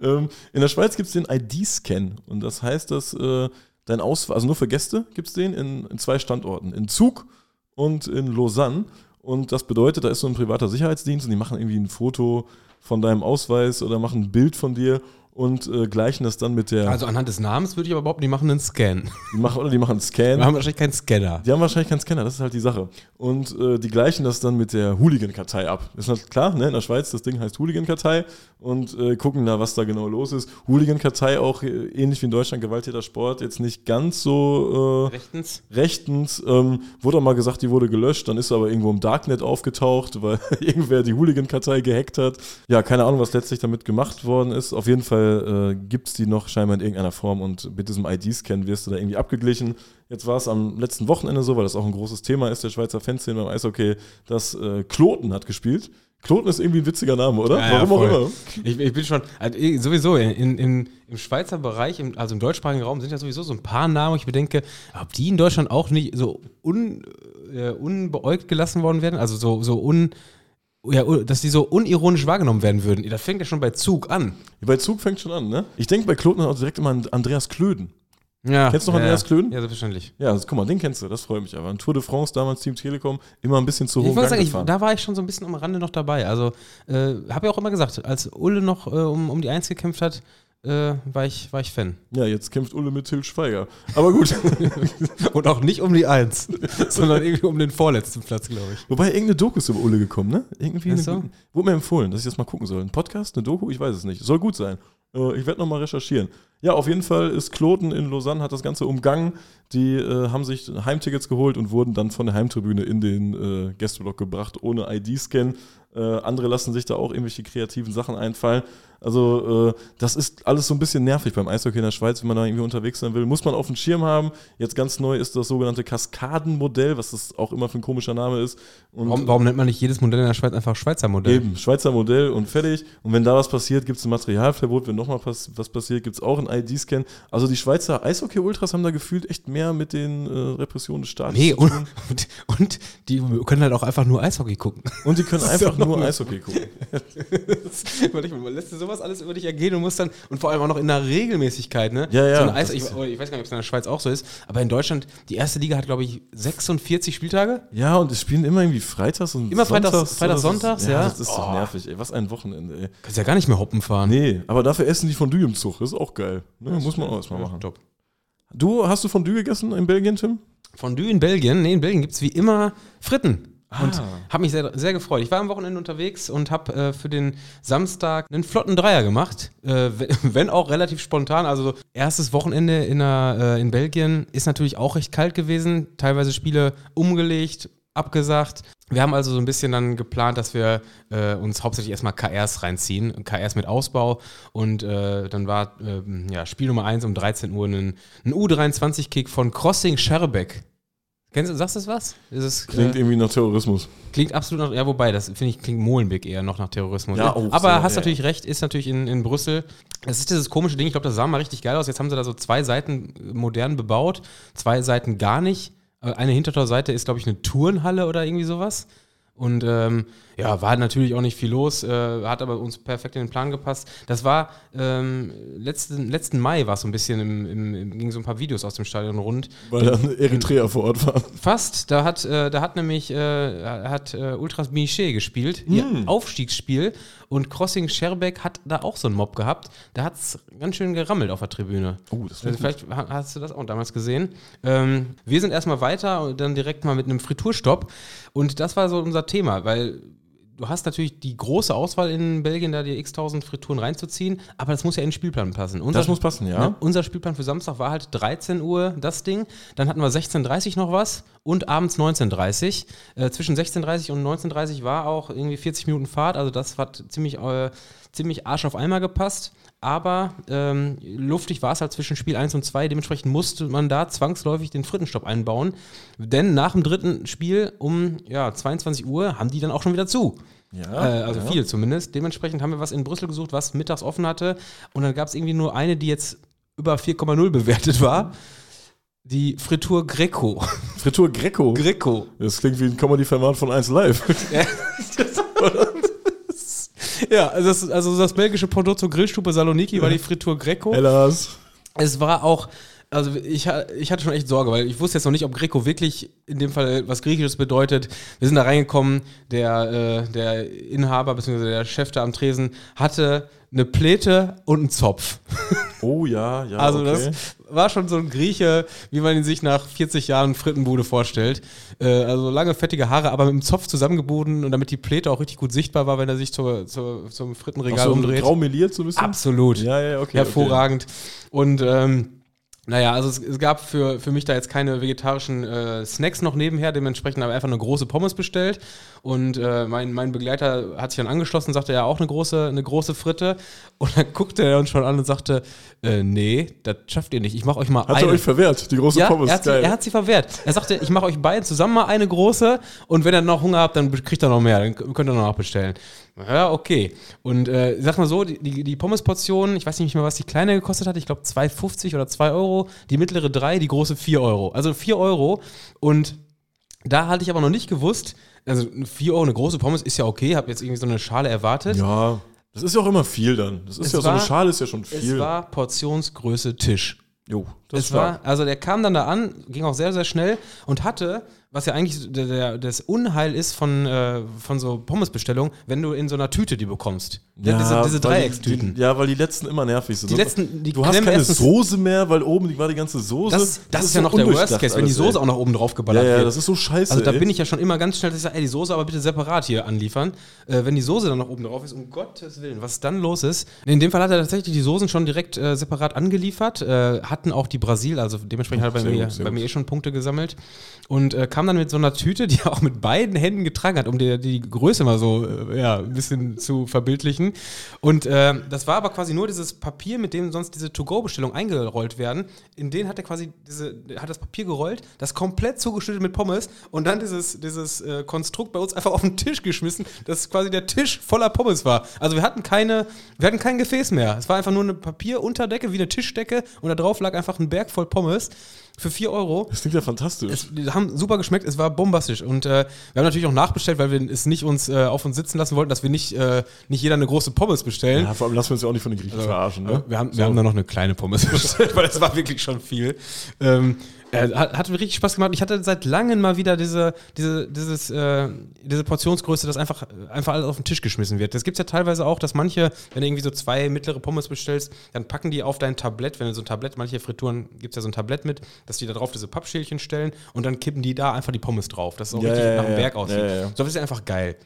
Ähm, in der Schweiz gibt es den ID-Scan und das heißt, dass äh, dein Ausweis, also nur für Gäste gibt es den in, in zwei Standorten, in Zug und in Lausanne. Und das bedeutet, da ist so ein privater Sicherheitsdienst und die machen irgendwie ein Foto von deinem Ausweis oder machen ein Bild von dir und äh, gleichen das dann mit der. Also anhand des Namens würde ich aber behaupten, die machen einen Scan. [LAUGHS] die machen, oder die machen einen Scan. Wir haben wahrscheinlich keinen Scanner. Die haben wahrscheinlich keinen Scanner, das ist halt die Sache. Und äh, die gleichen das dann mit der Hooligan-Kartei ab. Ist halt klar, ne? in der Schweiz, das Ding heißt Hooligan-Kartei und äh, gucken da, was da genau los ist. Hooligan-Kartei auch äh, ähnlich wie in Deutschland Gewalttäter-Sport, jetzt nicht ganz so äh, Rechtens. rechtens. Ähm, wurde auch mal gesagt, die wurde gelöscht, dann ist sie aber irgendwo im Darknet aufgetaucht, [LAUGHS] weil [LAUGHS] irgendwer die Hooligan-Kartei gehackt hat. Ja, keine Ahnung, was letztlich damit gemacht worden ist. Auf jeden Fall äh, gibt es die noch scheinbar in irgendeiner Form und mit diesem ID-Scan wirst du da irgendwie abgeglichen. Jetzt war es am letzten Wochenende so, weil das auch ein großes Thema ist, der Schweizer Fanszene beim Eishockey, dass äh, Kloten hat gespielt. Kloten ist irgendwie ein witziger Name, oder? Ja, ja, Warum auch voll. immer. Ich, ich bin schon, also sowieso, in, in, im Schweizer Bereich, im, also im deutschsprachigen Raum, sind ja sowieso so ein paar Namen, wo ich bedenke, ob die in Deutschland auch nicht so un, äh, unbeäugt gelassen worden werden, also so, so un, ja, dass die so unironisch wahrgenommen werden würden. Das fängt ja schon bei Zug an. Bei Zug fängt schon an, ne? Ich denke bei Kloten auch direkt immer an Andreas Klöden. Ja, Kennst du noch ja, Andreas Klöden? Ja, selbstverständlich. Ja, das, guck mal, den kennst du, das freut mich aber. Ein Tour de France, damals Team Telekom, immer ein bisschen zu Ich hoch wollte sagen, ich, da war ich schon so ein bisschen am Rande noch dabei. Also, äh, habe ja auch immer gesagt, als Ulle noch äh, um, um die Eins gekämpft hat, äh, war, ich, war ich Fan. Ja, jetzt kämpft Ulle mit Til Schweiger. Aber gut. [LAUGHS] Und auch nicht um die Eins, [LAUGHS] sondern irgendwie um den vorletzten Platz, glaube ich. Wobei irgendeine Doku ist über Ulle gekommen, ne? Irgendwie eine, so. wurde mir empfohlen, dass ich das mal gucken soll. Ein Podcast, eine Doku, ich weiß es nicht. Soll gut sein. Äh, ich werde nochmal recherchieren. Ja, auf jeden Fall ist Kloten in Lausanne, hat das Ganze umgangen. Die äh, haben sich Heimtickets geholt und wurden dann von der Heimtribüne in den äh, Gästeblock gebracht, ohne ID-Scan. Äh, andere lassen sich da auch irgendwelche kreativen Sachen einfallen. Also, äh, das ist alles so ein bisschen nervig beim Eishockey in der Schweiz, wenn man da irgendwie unterwegs sein will. Muss man auf dem Schirm haben. Jetzt ganz neu ist das sogenannte Kaskadenmodell, was das auch immer für ein komischer Name ist. Warum, warum nennt man nicht jedes Modell in der Schweiz einfach Schweizer Modell? Eben, Schweizer Modell und fertig. Und wenn da was passiert, gibt es ein Materialverbot. Wenn nochmal was, was passiert, gibt es auch einen ID-Scan. Also die Schweizer Eishockey-Ultras haben da gefühlt echt mehr mit den äh, Repressionen des Staates Nee, und, und, [LAUGHS] und die können halt auch einfach nur Eishockey gucken. Und die können einfach noch nur Eishockey gucken. [LAUGHS] Überleg mal, man lässt dir sowas alles über dich ergehen und muss dann, und vor allem auch noch in der Regelmäßigkeit, ne? Ja, ja, So Eis, das ich, ich weiß gar nicht, ob es in der Schweiz auch so ist, aber in Deutschland, die erste Liga hat, glaube ich, 46 Spieltage. Ja, und die spielen immer irgendwie freitags und Immer freitags- sonntags. freitags, Das ist- sonntags, ja. Das ist doch Oh. nervig, ey. Was ein Wochenende, ey. Kannst ja gar nicht mehr hoppen fahren. Nee, aber dafür essen die Fondue im Zug. Das ist auch geil. Ne? Muss man auch erstmal machen. Top. Du, hast du Fondue gegessen in Belgien, Tim? Fondue in Belgien, nee, in Belgien gibt es wie immer Fritten. Und Ah. habe mich sehr, sehr gefreut. Ich war am Wochenende unterwegs und habe äh, für den Samstag einen flotten Dreier gemacht. Äh, [LAUGHS] wenn, auch relativ spontan. Also erstes Wochenende in, der, äh, in Belgien ist natürlich auch recht kalt gewesen. Teilweise Spiele umgelegt, abgesagt. Wir haben also so ein bisschen dann geplant, dass wir äh, uns hauptsächlich erstmal KRs reinziehen, KRs mit Ausbau und äh, dann war äh, ja, Spiel Nummer 1 um 13 Uhr ein, ein U23-Kick von Crossing Scherbeck. Kennst du, sagst du das was? Es, klingt äh, irgendwie nach Terrorismus. Klingt absolut nach, ja, wobei, das finde ich, klingt Molenbeek eher noch nach Terrorismus. Ja, auch Aber so, hast ja. natürlich recht, ist natürlich in, in Brüssel. Es ist dieses komische Ding, ich glaube, das sah mal richtig geil aus. Jetzt haben sie da so zwei Seiten modern bebaut, zwei Seiten gar nicht. Äh, eine Hintertorseite ist, glaube ich, eine Turnhalle oder irgendwie sowas. Und ähm, ja, war natürlich auch nicht viel los, äh, hat aber uns perfekt in den Plan gepasst. Das war ähm, letzten, letzten Mai war es so ein bisschen, im, im, im, ging so ein paar Videos aus dem Stadion rund. Weil dann Eritrea vor Ort war. Fast, da hat, äh, da hat nämlich äh, hat, äh, Ultras Miché gespielt, hm. Aufstiegsspiel. Und Crossing Scherbeck hat da auch so einen Mob gehabt. Da hat es ganz schön gerammelt auf der Tribüne. Oh, das also Vielleicht gut. hast du das auch damals gesehen. Ähm, wir sind erstmal weiter und dann direkt mal mit einem Friturstopp. Und das war so unser Thema, weil du hast natürlich die große Auswahl in Belgien, da die x-tausend Frituren reinzuziehen, aber das muss ja in den Spielplan passen. Unser, das muss passen, ja. Ne, unser Spielplan für Samstag war halt 13 Uhr das Ding, dann hatten wir 16.30 Uhr noch was und abends 19.30 Uhr. Äh, zwischen 16.30 Uhr und 19.30 Uhr war auch irgendwie 40 Minuten Fahrt, also das hat ziemlich, äh, ziemlich Arsch auf einmal gepasst. Aber ähm, luftig war es halt zwischen Spiel 1 und 2. Dementsprechend musste man da zwangsläufig den Frittenstopp einbauen. Denn nach dem dritten Spiel um ja, 22 Uhr haben die dann auch schon wieder zu. Ja, äh, also ja. viel zumindest. Dementsprechend haben wir was in Brüssel gesucht, was mittags offen hatte. Und dann gab es irgendwie nur eine, die jetzt über 4,0 bewertet war. Die Fritur Greco. Fritur Greco? Greco. Das klingt wie ein Comedy-Format von 1 Live. [LAUGHS] [LAUGHS] ja, [LAUGHS] also das, also das belgische Produkt zur Grillstube Saloniki war die Fritur Greco. Hellas. Es war auch, also ich, ich hatte schon echt Sorge, weil ich wusste jetzt noch nicht, ob Greco wirklich in dem Fall was Griechisches bedeutet. Wir sind da reingekommen, der, äh, der Inhaber bzw. der Chef da am Tresen hatte eine Pläte und einen Zopf. [LAUGHS] Oh ja, ja. Also okay. das war schon so ein Grieche, wie man ihn sich nach 40 Jahren Frittenbude vorstellt. Äh, also lange, fettige Haare, aber mit dem Zopf zusammengebunden und damit die Pläte auch richtig gut sichtbar war, wenn er sich zur, zur, zum Frittenregal Ach so, umdreht. Grau meliert so ein bisschen? Absolut. Ja, ja, okay. Hervorragend. Okay. Und ähm, naja, also es, es, gab für, für mich da jetzt keine vegetarischen äh, Snacks noch nebenher, dementsprechend habe ich einfach eine große Pommes bestellt. Und äh, mein, mein Begleiter hat sich dann angeschlossen, sagte ja auch eine große, eine große Fritte. Und dann guckte er uns schon an und sagte, äh, nee, das schafft ihr nicht. Ich mache euch mal hat eine. Hat er euch verwehrt, die große ja, Pommes? Er hat, sie, er hat sie verwehrt. Er sagte, ich mache euch beiden zusammen mal eine große und wenn ihr noch Hunger habt, dann kriegt ihr noch mehr, dann könnt ihr noch bestellen. Ja, okay. Und äh, sag mal so, die, die, die Pommesportion, ich weiß nicht mehr, was die kleine gekostet hat, ich glaube 2,50 oder 2 Euro, die mittlere 3, die große 4 Euro. Also 4 Euro und da hatte ich aber noch nicht gewusst, also 4 Euro eine große Pommes ist ja okay, habe jetzt irgendwie so eine Schale erwartet. Ja, das ist ja auch immer viel dann. Das ist es ja war, so eine Schale ist ja schon viel. Es war Portionsgröße Tisch. Jo, das es war, also der kam dann da an, ging auch sehr, sehr schnell und hatte was ja eigentlich der, der, das Unheil ist von, äh, von so Pommesbestellungen, wenn du in so einer Tüte die bekommst. Ja, diese, diese Dreieckstüten. Die, ja, weil die letzten immer nervig sind. Die letzten, die du hast keine Soße mehr, weil oben war die ganze Soße. Das, das, das ist, ist ja noch der Worst Case, wenn die Soße ey. auch noch oben drauf geballert ja, ja, wird. das ist so scheiße. Also da ey. bin ich ja schon immer ganz schnell, dass ich sage, ey, die Soße aber bitte separat hier anliefern. Äh, wenn die Soße dann noch oben drauf ist, um Gottes Willen, was dann los ist. In dem Fall hat er tatsächlich die Soßen schon direkt äh, separat angeliefert, äh, hatten auch die Brasil, also dementsprechend oh, hat er bei, mir, bei mir eh schon Punkte gesammelt und äh, dann mit so einer Tüte, die er auch mit beiden Händen getragen hat, um die, die Größe mal so äh, ja, ein bisschen zu verbildlichen. Und äh, das war aber quasi nur dieses Papier, mit dem sonst diese To-Go-Bestellungen eingerollt werden. In den hat er quasi diese, hat das Papier gerollt, das komplett zugeschüttet mit Pommes und dann dieses, dieses äh, Konstrukt bei uns einfach auf den Tisch geschmissen, dass quasi der Tisch voller Pommes war. Also wir hatten keine, wir hatten kein Gefäß mehr. Es war einfach nur eine Papierunterdecke wie eine Tischdecke und da drauf lag einfach ein Berg voll Pommes für 4 Euro. Das klingt ja fantastisch. Es, die haben super geschmeckt, es war bombastisch. Und äh, wir haben natürlich auch nachbestellt, weil wir es nicht uns äh, auf uns sitzen lassen wollten, dass wir nicht, äh, nicht jeder eine große Pommes bestellen. Ja, vor allem lassen wir uns ja auch nicht von den Griechen also, verarschen. Ne? Wir, haben, so. wir haben da noch eine kleine Pommes [LAUGHS] bestellt, weil es war wirklich schon viel. Ähm, äh, hat, hat, mir richtig Spaß gemacht. Ich hatte seit langem mal wieder diese, diese, dieses, äh, diese Portionsgröße, dass einfach, einfach alles auf den Tisch geschmissen wird. Das gibt es ja teilweise auch, dass manche, wenn du irgendwie so zwei mittlere Pommes bestellst, dann packen die auf dein Tablett, wenn du so ein Tablett, manche Frituren gibt es ja so ein Tablett mit, dass die da drauf diese Pappschälchen stellen und dann kippen die da einfach die Pommes drauf. Das ist auch ja, richtig ja, nach dem Berg aussieht. So ist ja einfach geil.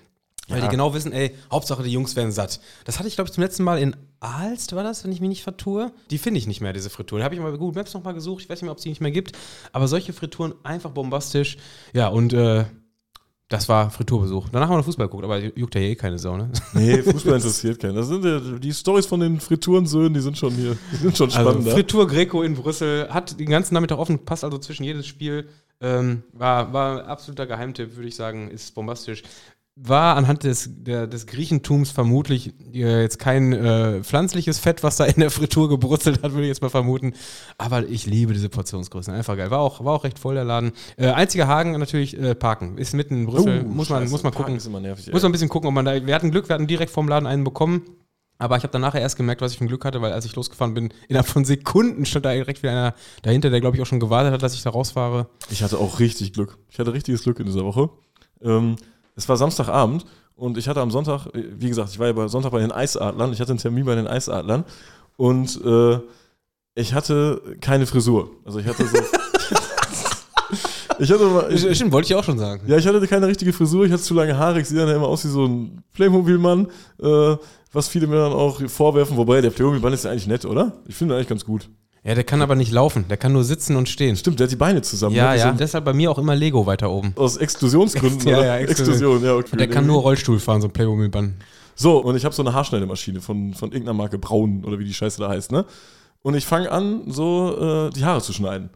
Weil ja. die genau wissen, ey, Hauptsache die Jungs werden satt. Das hatte ich, glaube ich, zum letzten Mal in Aalst, war das, wenn ich mich nicht vertue? Die finde ich nicht mehr, diese Frituren. Da habe ich mal bei Google Maps nochmal gesucht. Ich weiß nicht mehr, ob es die nicht mehr gibt. Aber solche Frituren einfach bombastisch. Ja, und äh, Das war Friturbesuch. Danach haben wir noch Fußball geguckt, aber juckt ja eh keine Sau, ne? [LAUGHS] Nee, Fußball interessiert keinen. Das sind ja, die Stories von den Friturensöhnen, die sind schon hier, die sind schon Also spannend. Fritur Greco in Brüssel hat den ganzen Nachmittag offen, passt also zwischen jedes Spiel. Ähm, war, war absoluter Geheimtipp, würde ich sagen, ist bombastisch. War anhand des, der, des Griechentums vermutlich äh, jetzt kein äh, pflanzliches Fett, was da in der Fritur gebrutzelt hat, würde ich jetzt mal vermuten. Aber ich liebe diese Portionsgrößen. Einfach geil. War auch, war auch recht voll der Laden. Äh, einziger Haken natürlich äh, Parken. Ist mitten in Brüssel. muss, man, Oh, Scheiße, muss man gucken. Nervig. Muss man ein bisschen gucken, ob man da. Wir hatten Glück, wir hatten direkt vorm Laden einen bekommen. Aber ich habe dann nachher erst gemerkt, was ich für ein Glück hatte, weil als ich losgefahren bin, innerhalb von Sekunden stand da direkt wieder einer dahinter, der glaube ich auch schon gewartet hat, dass ich da rausfahre. Ich hatte auch richtig Glück. Ich hatte richtiges Glück in dieser Woche. Ähm, es war Samstagabend und ich hatte am Sonntag, wie gesagt, ich war ja bei Sonntag bei den Eisadlern. Ich hatte einen Termin bei den Eisadlern und äh, ich hatte keine Frisur. Also ich hatte so. [LAUGHS] ich hatte mal, ich, Stimmt, wollte ich auch schon sagen. ja, ich hatte keine richtige Frisur. Ich hatte zu lange Haare. Ich sehe dann ja immer aus wie so ein Playmobil-Mann. Äh, was viele mir dann auch vorwerfen. Wobei, der Playmobil-Mann ist ja eigentlich nett, oder? Ich finde ihn eigentlich ganz gut. Ja, der kann aber nicht laufen, der kann nur sitzen und stehen. Stimmt, der hat die Beine zusammen. Ja, ne? Ja, so- deshalb bei mir auch immer Lego weiter oben. Aus Exklusionsgründen, [LAUGHS] Ja, oder? ja, Exklusion. Exklusion, ja, okay. Und der kann nur Rollstuhl fahren, so ein Playmobil-Bann. So, und ich habe so eine Haarschneidemaschine von, von irgendeiner Marke Braun oder wie die Scheiße da heißt, ne? Und ich fange an, so äh, die Haare zu schneiden.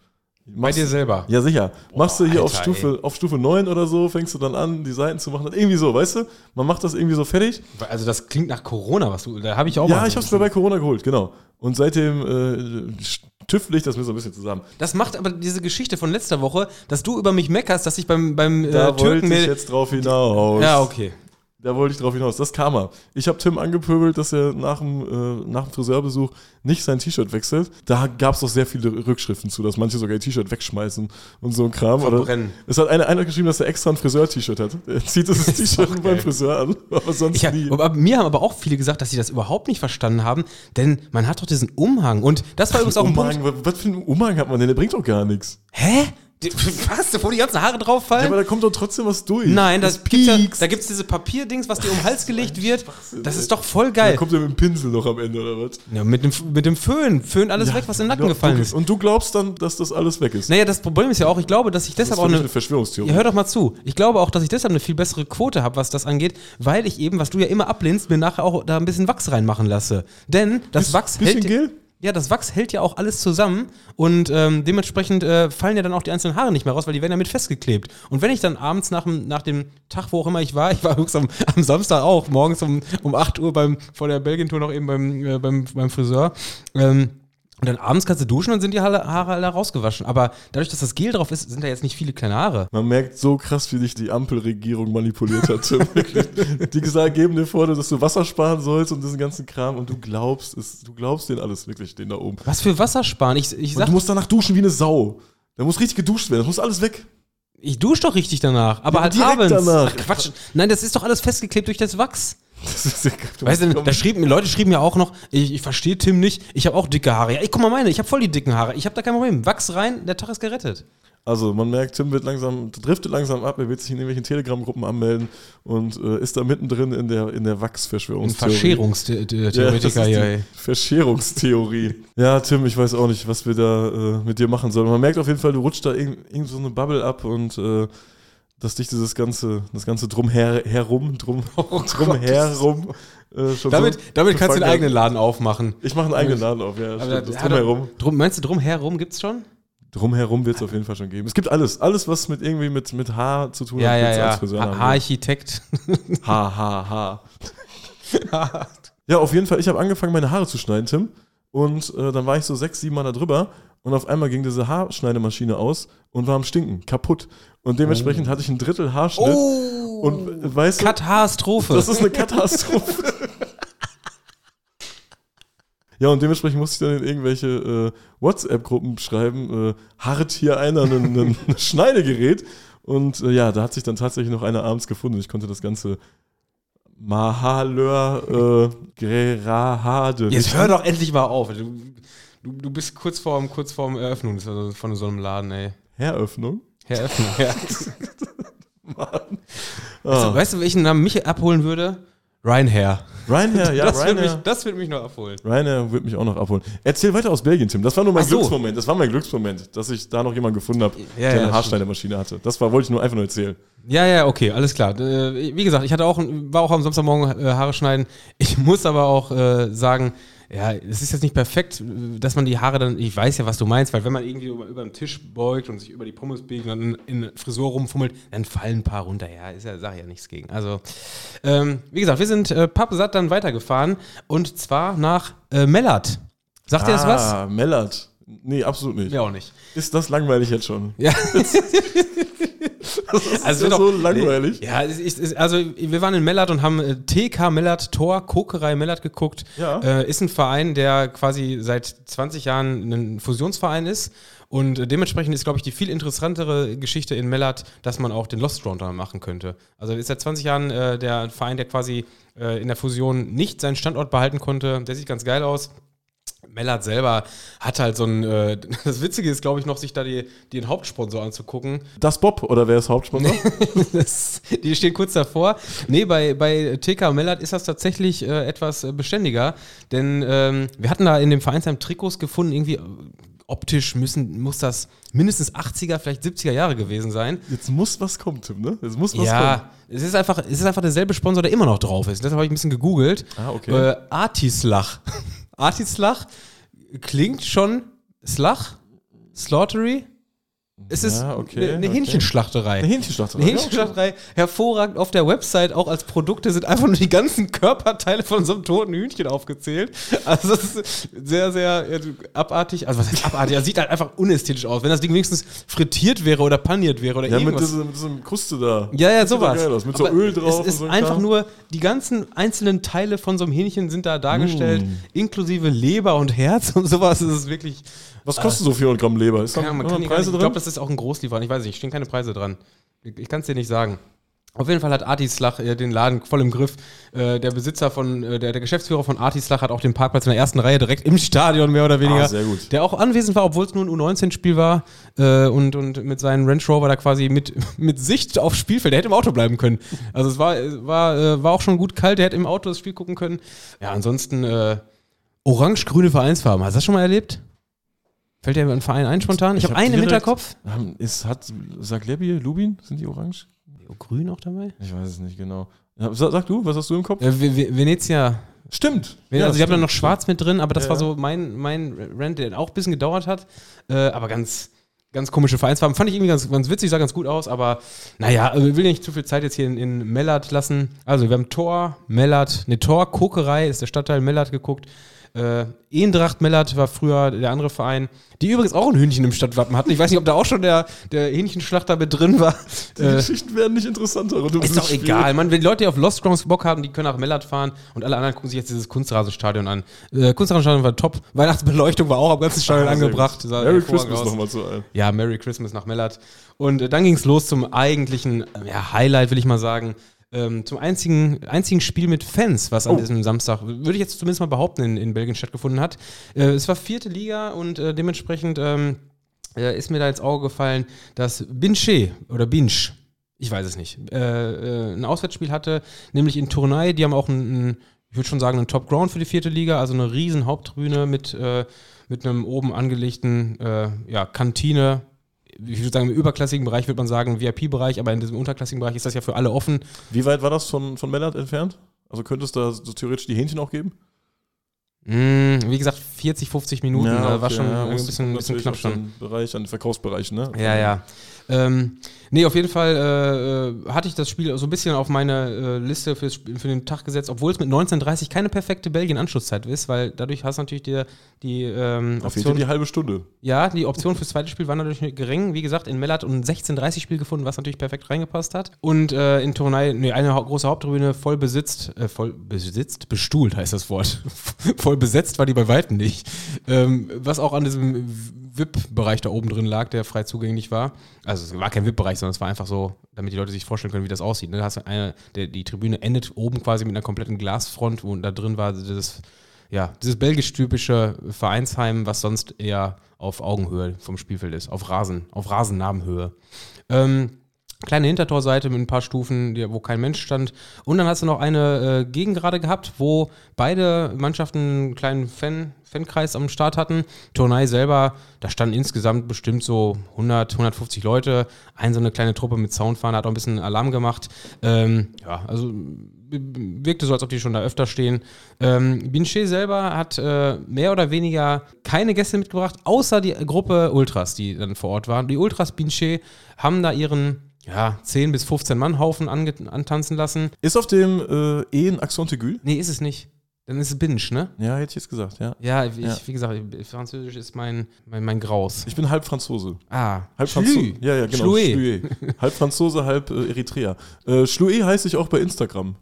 Bei dir selber. Ja, sicher. Machst du hier auf, Alter, Stufe, auf Stufe 9 oder so, fängst du dann an, die Seiten zu machen. Irgendwie so, weißt du? Man macht das irgendwie so fertig. Also das klingt nach Corona, was du. Da habe ich auch Ja, mal- ich habe es mir bei Corona geholt, genau. Und seitdem äh, tüftel ich das mir so ein bisschen zusammen. Das macht aber diese Geschichte von letzter Woche, dass du über mich meckerst, dass ich beim, beim Da äh, wollte Türken ich mir. jetzt drauf hinaus. Ja, okay. Da wollte ich drauf hinaus. Das kam er. Ich habe Tim angepöbelt, dass er nach dem, äh, nach dem Friseurbesuch nicht sein T-Shirt wechselt. Da gab es doch sehr viele Rückschriften zu, dass manche sogar ihr T-Shirt wegschmeißen und so ein Kram. Verbrennen. Oder es hat einer, einer geschrieben, dass er extra ein Friseur-T-Shirt hat. Er zieht [LAUGHS] ist T-Shirt beim. Friseur an, [LAUGHS] aber sonst Ich nie. aber mir haben aber auch viele gesagt, dass sie das überhaupt nicht verstanden haben, denn man hat doch diesen Umhang. Und das war übrigens auch ein Punkt. Umhang, was was für einen Umhang hat man denn? Der bringt doch gar nichts. Hä? [LAUGHS] Was? Wo die ganzen Haare drauf Ja, fallen? aber da kommt doch trotzdem was durch. Nein, das, gibt's ja, da gibt es diese Papierdings, was dir um den Hals gelegt wird. Das ist doch voll Da geil. kommt er mit dem Pinsel noch am Ende, oder was? Ja, mit, dem, mit dem Föhn. Föhn alles weg, was den Nacken Ja, gefallen ist. Und du glaubst dann, dass das alles weg ist. Naja, das Problem ist ja auch, ich glaube, dass ich das ist deshalb auch eine. eine Verschwörungstheorie. Ja, hör doch mal zu. Ich glaube auch, dass ich deshalb eine viel bessere Quote habe, was das angeht, weil ich eben, was du ja immer ablehnst, mir nachher auch da ein bisschen Wachs reinmachen lasse. Denn das Wachs bisschen hält. Gel? Ja, das Wachs hält ja auch alles zusammen und ähm, dementsprechend äh, fallen ja dann auch die einzelnen Haare nicht mehr raus, weil die werden ja mit festgeklebt. Und wenn ich dann abends nach dem, nach dem Tag, wo auch immer ich war, ich war [LAUGHS] am, am Samstag auch, morgens um, um 8 Uhr beim, vor der Belgien-Tour noch eben beim, äh, beim, beim Friseur, ähm, und dann abends kannst du duschen und sind die Haare, alle rausgewaschen. Aber dadurch, dass das Gel drauf ist, sind da jetzt nicht viele kleine Haare. Man merkt so krass, wie dich die Ampelregierung manipuliert hat. [LAUGHS] Die gesagt, geben dir vor, dass du Wasser sparen sollst und diesen ganzen Kram und du glaubst es, du glaubst denen alles wirklich, den da oben. Was für Wasser sparen? Ich, ich Und sag, du musst danach duschen wie eine Sau. Da muss richtig geduscht werden, das muss alles weg. ich dusche doch richtig danach, aber Ja, halt abends. danach. Ach, Quatsch. Nein, das ist doch alles festgeklebt durch das Wachs. Das ist ja, du Weißt du, da schrieben, Leute schrieben ja auch noch, ich, ich verstehe Tim nicht, ich habe auch dicke Haare. Ja, ich guck mal meine, ich habe voll die dicken Haare. Ich habe da kein Problem. Wachs rein, der Tag ist gerettet. Also man merkt, Tim wird langsam, driftet langsam ab, er wird sich in irgendwelchen Telegram-Gruppen anmelden und äh, ist da mittendrin in der, in der Ein Wachsverschwörungstheorie. Verschärungstheoretiker Ja, ey. Verschärungstheorie. ja, Tim, ich weiß auch nicht, was wir da äh, mit dir machen sollen. Man merkt auf jeden Fall, du rutscht da irgend, irgend so eine Bubble ab und äh, dass dich dieses ganze, das ganze drumher herum, drum, [LAUGHS] drumherum äh, schon Oh Damit, so damit kannst du den eigenen Laden aufmachen. Ich mache einen eigenen Laden auf, ja. Aber stimmt. Das er- drumherum. Drum, meinst du, drumherum gibt's schon? Drumherum wird es auf jeden Fall schon geben. Es gibt alles. Alles, was mit irgendwie mit, mit Haar zu tun Ja, hat, ja, ja. als Friseur Ha-. Haararchitekt. Ha, ha, ha. [LAUGHS] ja, auf jeden Fall, ich habe angefangen, meine Haare zu schneiden, Tim. Und äh, dann war ich so sechs, sieben Mal da drüber. Und auf einmal ging diese Haarschneidemaschine aus und war am Stinken, kaputt. Und dementsprechend hatte ich ein Drittel Haarschnitt. Oh! Und äh, weißt du, Kat-Haarstrophe. das ist eine Katastrophe. [LAUGHS] Ja, und dementsprechend musste ich dann in irgendwelche äh, WhatsApp-Gruppen schreiben, äh, hart hier einer ein, ein, [LAUGHS] ein Schneidegerät. Und äh, ja, da hat sich dann tatsächlich noch einer abends gefunden. Ich konnte das ganze Mahaleur äh, Gerahade. Jetzt hör doch endlich mal auf. Du, du, du bist kurz vorm, kurz vorm Eröffnung also von so einem Laden, ey. Heröffnung. Eröffnung, ja. [LAUGHS] Mann. Weißt, du, Ah, weißt du, welchen Namen mich abholen würde? Ryanair. Ryanair, ja, [LAUGHS] das, wird mich, Ryanair. das wird mich noch abholen. Ryanair wird mich auch noch abholen. Erzähl weiter aus Belgien, Tim. Das war nur mein so. Glücksmoment. Das war mein Glücksmoment, dass ich da noch jemanden gefunden habe, Ja, der ja, eine Haarschneidermaschine hatte. Das war, wollte ich nur einfach nur erzählen. Ja, ja, okay, alles klar. Äh, wie gesagt, ich hatte auch, war auch am Samstagmorgen äh, Haare schneiden. Ich muss aber auch äh, sagen, ja, es ist jetzt nicht perfekt, dass man die Haare dann, ich weiß ja, was du meinst, weil wenn man irgendwie über, über den Tisch beugt und sich über die Pommes biegt und dann in Frisur rumfummelt, dann fallen ein paar runter. Ja, ist ja, sag ich ja nichts gegen. Also, ähm, wie gesagt, wir sind äh, pappsatt dann weitergefahren und zwar nach äh, Mellert. Sagt dir das was? Ah, Mellert. Nee, absolut nicht. Mir auch nicht. Ist das langweilig jetzt schon? Ja. [LAUGHS] [LAUGHS] Das ist Also ja doch- so langweilig. Ja, ist, es- also wir waren in Mellert und haben äh, TK Mellert Tor, Kokerei Mellert geguckt. Ja. Äh, ist ein Verein, der quasi seit 20 Jahren ein Fusionsverein ist. Und äh, dementsprechend ist, glaube ich, die viel interessantere Geschichte in Mellert, dass man auch den Lost Round da machen könnte. Also ist seit 20 Jahren äh, der Verein, der quasi äh, in der Fusion nicht seinen Standort behalten konnte. Der sieht ganz geil aus. Mellert selber hat halt so ein, äh, [LAUGHS] das Witzige ist, glaube ich, noch, sich da die, den Hauptsponsor anzugucken. Das Bob, oder wer ist Hauptsponsor? [LAUGHS] Das, die stehen kurz davor. Nee, bei, bei TK Mellert ist das tatsächlich äh, etwas äh, beständiger, denn ähm, wir hatten da in dem Vereinsheim Trikots gefunden, irgendwie äh, optisch müssen, muss das mindestens 80er, vielleicht 70er Jahre gewesen sein. Jetzt muss was kommen, Tim, ne? Jetzt muss was kommen. ja, es ist, einfach, es ist einfach derselbe Sponsor, der immer noch drauf ist. Deshalb habe ich ein bisschen gegoogelt. Ah, okay. Äh, Artislach. [LAUGHS] Artislach klingt schon Slach, Slaughtery. Es ist Ja, okay, eine, eine okay. Hähnchenschlachterei. Eine Hähnchenschlachterei. Eine Hähnchenschlachterei, hervorragend auf der Website, auch als Produkte sind einfach nur die ganzen Körperteile von so einem toten Hühnchen aufgezählt. Also das ist sehr, sehr äh, abartig. Also was heißt abartig? Das sieht halt einfach unästhetisch aus. Wenn das Ding wenigstens frittiert wäre oder paniert wäre oder Ja, mit, irgendwas. diesem, mit diesem Kruste da. ja, ja, sowas. geil aus, Mit so Aber Öl drauf. Es ist und so ein einfach Kram. nur, die ganzen einzelnen Teile von so einem Hähnchen sind da dargestellt, Mm. inklusive Leber und Herz und sowas. Das ist wirklich. Was kostet so 400 Gramm Leber? Ist da Ja, Preise nicht, ich drin? glaube, das ist auch ein Großlieferant. Ich weiß nicht, stehen keine Preise dran. Ich, ich kann es dir nicht sagen. Auf jeden Fall hat Artislach äh, den Laden voll im Griff. Äh, der Besitzer von, äh, der, der Geschäftsführer von Artislach hat auch den Parkplatz in der ersten Reihe direkt im Stadion mehr oder weniger. Ah, sehr gut. Der auch anwesend war, obwohl es nur ein U19-Spiel war äh, und, und mit seinem Range Rover da quasi mit, [LAUGHS] mit Sicht aufs Spielfeld. Der hätte im Auto bleiben können. Also es war, es war, äh, war auch schon gut kalt. Der hätte im Auto das Spiel gucken können. Ja, ansonsten äh, orange-grüne Vereinsfarben. Hast du das schon mal erlebt? Fällt dir ein Verein ein spontan? Ich, Ich habe hab einen im Hinterkopf. Ist, hat Saglebi, Lubin, sind die orange? Grün auch dabei? Ich weiß es nicht genau. Ja, sag, sag du, was hast du im Kopf? Äh, Ve- Ve- Venezia. Stimmt. Ja, also ich habe da noch schwarz mit drin, aber das Ja, war ja. so mein, mein Rant, der auch ein bisschen gedauert hat. Äh, aber ganz, ganz komische Vereinsfarben. Fand ich irgendwie ganz, ganz witzig, sah ganz gut aus, aber naja, also ich will nicht zu viel Zeit jetzt hier in, in Mellert lassen. Also wir haben Tor, Mellert, ne Tor, Kokerei ist der Stadtteil Mellert geguckt. Äh, Eendracht Mellert war früher der andere Verein, die übrigens auch ein Hühnchen im Stadtwappen hatten. Ich weiß nicht, ob da auch schon der, der Hähnchenschlachter mit drin war. Die Äh, Geschichten werden nicht interessanter. ist doch egal, Mann. Wenn die Leute die auf Lost Grounds Bock haben, die können nach Mellert fahren und alle anderen gucken sich jetzt dieses Kunstrasenstadion an. Äh, Kunstrasenstadion war top. Weihnachtsbeleuchtung war auch am ganzen Stadion Ah, angebracht. Merry Christmas nochmal zu allen. Ja, Merry Christmas nach Mellert. Und äh, dann ging es los zum eigentlichen äh, ja, Highlight, will ich mal sagen. Ähm, zum einzigen, einzigen Spiel mit Fans, was an Oh. diesem Samstag, würde ich jetzt zumindest mal behaupten, in, in Belgien stattgefunden hat. Äh, es war vierte Liga und äh, dementsprechend ähm, äh, ist mir da ins Auge gefallen, dass Binche oder Binch, ich weiß es nicht, äh, äh, ein Auswärtsspiel hatte, nämlich in Tournai. Die haben auch ein, ein ich würde schon sagen, ein Top Ground für die vierte Liga, also eine riesen Haupttribüne mit, äh, mit einem oben angelegten äh, ja, Kantine. Ich würde sagen, im überklassigen Bereich würde man sagen VIP-Bereich, aber in diesem unterklassigen Bereich ist das ja für alle offen. Wie weit war das von, von Mellert entfernt? Also könnte es da so theoretisch die Hähnchen auch geben? Mm, wie gesagt, 40, 50 Minuten, war okay, schon ja, ein bisschen, bisschen knapp schon. Bereich, an den Verkaufsbereich, ne? Ja, ja. Ähm, nee, auf jeden Fall äh, äh, hatte ich das Spiel so ein bisschen auf meine äh, Liste für den Tag gesetzt, obwohl es mit 19.30 keine perfekte Belgien-Anschlusszeit ist, weil dadurch hast du natürlich die, die ähm, Option. die halbe Stunde. Ja, die Option fürs zweite Spiel war natürlich gering. Wie gesagt, in Mellert und ein 16.30 Spiel gefunden, was natürlich perfekt reingepasst hat. Und äh, in Tournai, nee, eine große Haupttribüne voll besitzt, äh, voll besitzt, bestuhlt heißt das Wort. [LAUGHS] voll besetzt war die bei Weitem nicht. Ähm, was auch an diesem VIP-Bereich da oben drin lag, der frei zugänglich war. Also es war kein VIP-Bereich, sondern es war einfach so, damit die Leute sich vorstellen können, wie das aussieht. Ne? Da hast eine, der, die Tribüne endet oben quasi mit einer kompletten Glasfront und da drin war dieses ja, dieses belgisch-typische Vereinsheim, was sonst eher auf Augenhöhe vom Spielfeld ist, auf Rasen, auf Rasennamenhöhe. Ähm, kleine Hintertorseite mit ein paar Stufen, wo kein Mensch stand. Und dann hast du noch eine äh, Gegengrade gehabt, wo beide Mannschaften einen kleinen Fan, Fankreis am Start hatten. Tournai selber, da standen insgesamt bestimmt so 100, 150 Leute. Ein so eine kleine Truppe mit Soundfahne hat auch ein bisschen Alarm gemacht. Ähm, ja, also wirkte so, als ob die schon da öfter stehen. Ähm, Binche selber hat äh, mehr oder weniger keine Gäste mitgebracht, außer die Gruppe Ultras, die dann vor Ort waren. Die Ultras Binche haben da ihren ja, 10 bis 15 Mann Haufen antanzen lassen. Ist auf dem äh, E ein Accent aigu? Nee, ist es nicht. Dann ist es Binge, ne? Ja, hätte ich jetzt gesagt, ja. Ja, ich, Ja. wie gesagt, Französisch ist mein, mein, mein Graus. Ich bin halb Franzose. Ah, Halb. Franzose. Ja, ja, genau. Schloué. halb Franzose, halb äh, Eritreer. Äh, Schloué heiße ich auch bei Instagram.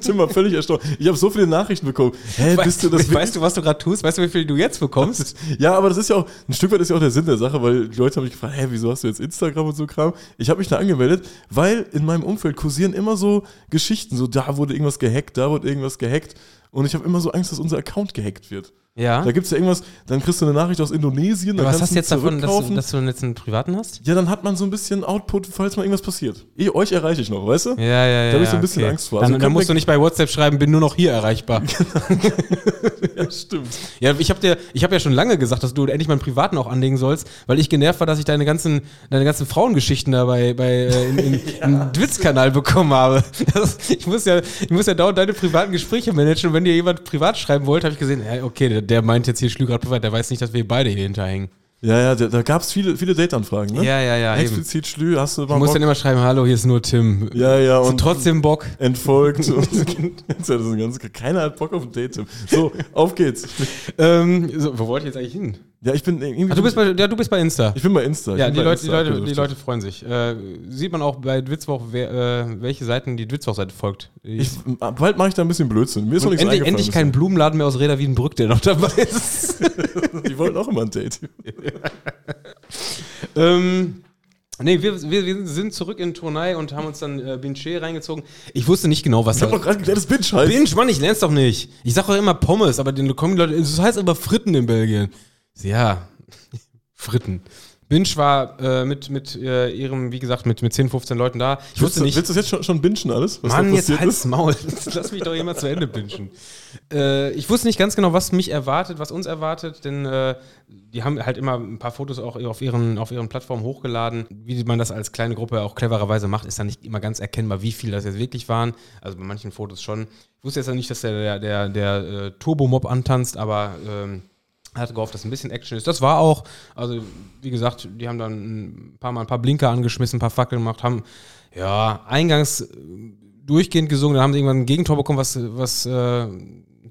Tim war völlig erstaunt. Ich habe so viele Nachrichten bekommen. Hä, bist du das weißt du, was du gerade tust? Weißt du, wie viel du jetzt bekommst? [LAUGHS] Ja, aber das ist ja auch, ein Stück weit ist ja auch der Sinn der Sache, weil die Leute haben mich gefragt, hä, wieso hast du jetzt Instagram und so Kram? Ich habe mich da angemeldet, weil in meinem Umfeld kursieren immer so Geschichten, so da wurde irgendwas gehackt, da wurde irgendwas gehackt und ich habe immer so Angst, dass unser Account gehackt wird. Ja. Da gibt es ja irgendwas, dann kriegst du eine Nachricht aus Indonesien, dann Aber was kannst hast du jetzt davon, dass du, dass du jetzt einen privaten hast? Ja, dann hat man so ein bisschen Output, falls mal irgendwas passiert. Eh, euch erreiche ich noch, weißt du? Ja, ja, ja. Da hab ich so ein bisschen Angst vor. Also dann, dann musst du nicht bei WhatsApp schreiben, bin nur noch hier erreichbar. [LAUGHS] Ja, stimmt. Ja, ich habe ich habe ja schon lange gesagt, dass du endlich mal einen privaten auch anlegen sollst, weil ich genervt war, dass ich deine ganzen, deine ganzen Frauengeschichten da bei, bei äh, in, in, [LAUGHS] im Twitch-Kanal bekommen habe. Das, ich muss ja, ich muss ja dauernd deine privaten Gespräche managen. Und wenn dir jemand privat schreiben wollte, habe ich gesehen, ja, okay, der, meint jetzt hier Schlügrad der weiß nicht, dass wir beide hier hinterhängen. Ja, ja, da, da gab es viele, viele Date-Anfragen, ne? Ja, ja, ja. Eben. Explizit Schlü, hast du Du mal musst Bock? dann immer schreiben, hallo, hier ist nur Tim. Ja, ja, Hast du und trotzdem Bock? entfolgt. [LAUGHS] und das ist ganz, keiner hat Bock auf ein Date. Tim. So, auf geht's. Ähm, so, wo wollte ich jetzt eigentlich hin? Ja, ich bin irgendwie. Ach, du bist bei, ja, du bist bei Insta. ich bin bei Insta. Ich Ja, die Leute, die, Insta Leute, die. Leute freuen sich. Äh, sieht man auch bei Dwitzwoch, wer, äh, welche Seiten die Dwitzwoch-Seite folgt. Ich, bald mache ich da ein bisschen Blödsinn. Mir ist noch nichts endlich, endlich kein Blumenladen mehr aus Reda Wiedenbrück, der noch dabei ist. [LAUGHS] Die wollten auch immer ein Date. [LAUGHS] ähm, nee, wir, wir, wir sind zurück in Tournai und haben uns dann äh, Binche reingezogen. Ich wusste nicht genau, was Ich hab da doch gerade geklärt, das Bitch heißt. Binge, Mann, ich lern's doch nicht. Ich sag doch immer Pommes, aber dann kommen die Leute, das heißt aber Fritten in Belgien. Ja, [LAUGHS] Fritten. Binge war äh, mit, mit äh, ihrem, wie gesagt, mit, mit 10, 15 Leuten da. Ich Willst wusste du, nicht. willst du das jetzt schon, schon bingen alles? Was Mann, jetzt halt's ist? Maul. [LAUGHS] Lass mich doch jemand zu Ende pinchen. Äh, ich wusste nicht ganz genau, was mich erwartet, was uns erwartet, denn äh, die haben halt immer ein paar Fotos auch auf ihren, auf ihren Plattformen hochgeladen. Wie man das als kleine Gruppe auch clevererweise macht, ist dann nicht immer ganz erkennbar, wie viele das jetzt wirklich waren. Also bei manchen Fotos schon. Ich wusste jetzt ja nicht, dass der, der, der, der äh, Turbo-Mob antanzt, aber ähm, hatte gehofft, dass ein bisschen Action ist. Das war auch, also wie gesagt, die haben dann ein paar Mal ein paar Blinker angeschmissen, ein paar Fackeln gemacht, haben ja eingangs äh, durchgehend gesungen, dann haben sie irgendwann ein Gegentor bekommen, was, was äh,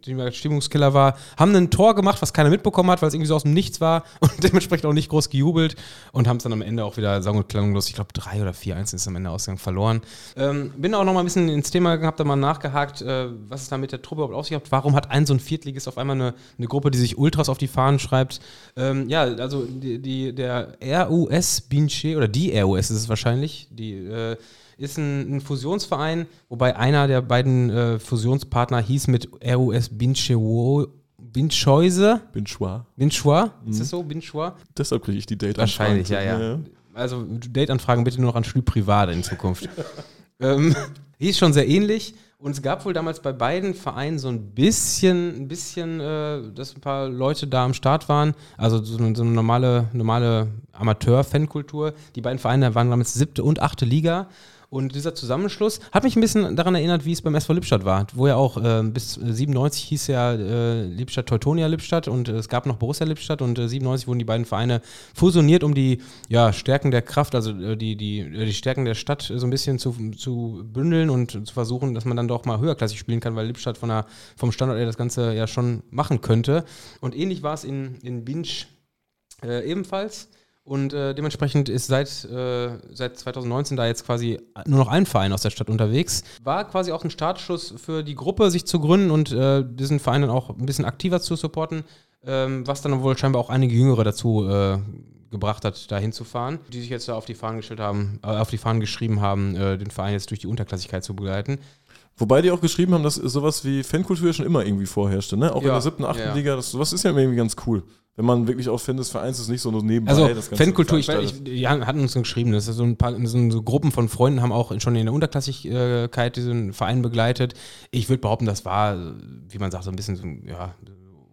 die Stimmungskiller war, haben ein Tor gemacht, was keiner mitbekommen hat, weil es irgendwie so aus dem Nichts war [LAUGHS] und dementsprechend auch nicht groß gejubelt und haben es dann am Ende auch wieder sang- und klanglos, ich glaube 3 oder 4-1 ist am Ende Ausgang verloren. Ähm, bin auch noch mal ein bisschen ins Thema gehabt, da mal nachgehakt, äh, was es da mit der Truppe überhaupt auf sich hat. Warum hat ein so ein Viertligist auf einmal eine, eine Gruppe, die sich Ultras auf die Fahnen schreibt? Ähm, ja, also die, die, der RUS Binche, oder die RUS ist es wahrscheinlich, die äh, ist ein, ein Fusionsverein, wobei einer der beiden äh, Fusionspartner hieß mit RUS Binchewo- Bincheuse. Binchois. Binchois? Ist das so? Binchois? Deshalb kriege ich die Date Wahrscheinlich, ja, ja. Also Date-Anfragen bitte nur noch an Schlü privat in Zukunft. [LAUGHS] ähm, hieß schon sehr ähnlich. Und es gab wohl damals bei beiden Vereinen so ein bisschen, ein bisschen, äh, dass ein paar Leute da am Start waren. Also so eine, so eine normale, normale Amateur-Fankultur. Die beiden Vereine waren damals siebte und achte Liga. Und dieser Zusammenschluss hat mich ein bisschen daran erinnert, wie es beim SV Lippstadt war, wo ja auch äh, bis äh, 97 hieß ja äh, Lippstadt Teutonia Lippstadt und äh, es gab noch Borussia Lippstadt und äh, 97 wurden die beiden Vereine fusioniert, um die ja, Stärken der Kraft, also äh, die, die, äh, die Stärken der Stadt so ein bisschen zu, zu bündeln und zu versuchen, dass man dann doch mal höherklassig spielen kann, weil Lippstadt von der, vom Standort her das Ganze ja schon machen könnte. Und ähnlich war es in, in Binch äh, ebenfalls. Und äh, dementsprechend ist seit, äh, seit 2019 da jetzt quasi nur noch ein Verein aus der Stadt unterwegs. War quasi auch ein Startschuss für die Gruppe, sich zu gründen und äh, diesen Verein dann auch ein bisschen aktiver zu supporten, ähm, was dann wohl scheinbar auch einige Jüngere dazu äh, gebracht hat, da hinzufahren, die sich jetzt da auf die Fahnen gestellt haben, äh, auf die Fahnen geschrieben haben, äh, den Verein jetzt durch die Unterklassigkeit zu begleiten. Wobei die auch geschrieben haben, dass sowas wie Fankultur schon immer irgendwie vorherrschte, ne? Auch in Ja, der siebten, achten ja, ja. Liga, das, sowas ist ja irgendwie ganz cool. Wenn man wirklich auch Fan des Vereins ist, nicht so nur nebenbei Also das Ganze Fankultur, ich, ich, die haben- hatten uns geschrieben, das ist so ein paar so, so Gruppen von Freunden haben auch schon in der Unterklassigkeit diesen Verein begleitet. Ich würde behaupten, das war, wie man sagt, so ein bisschen so, ja,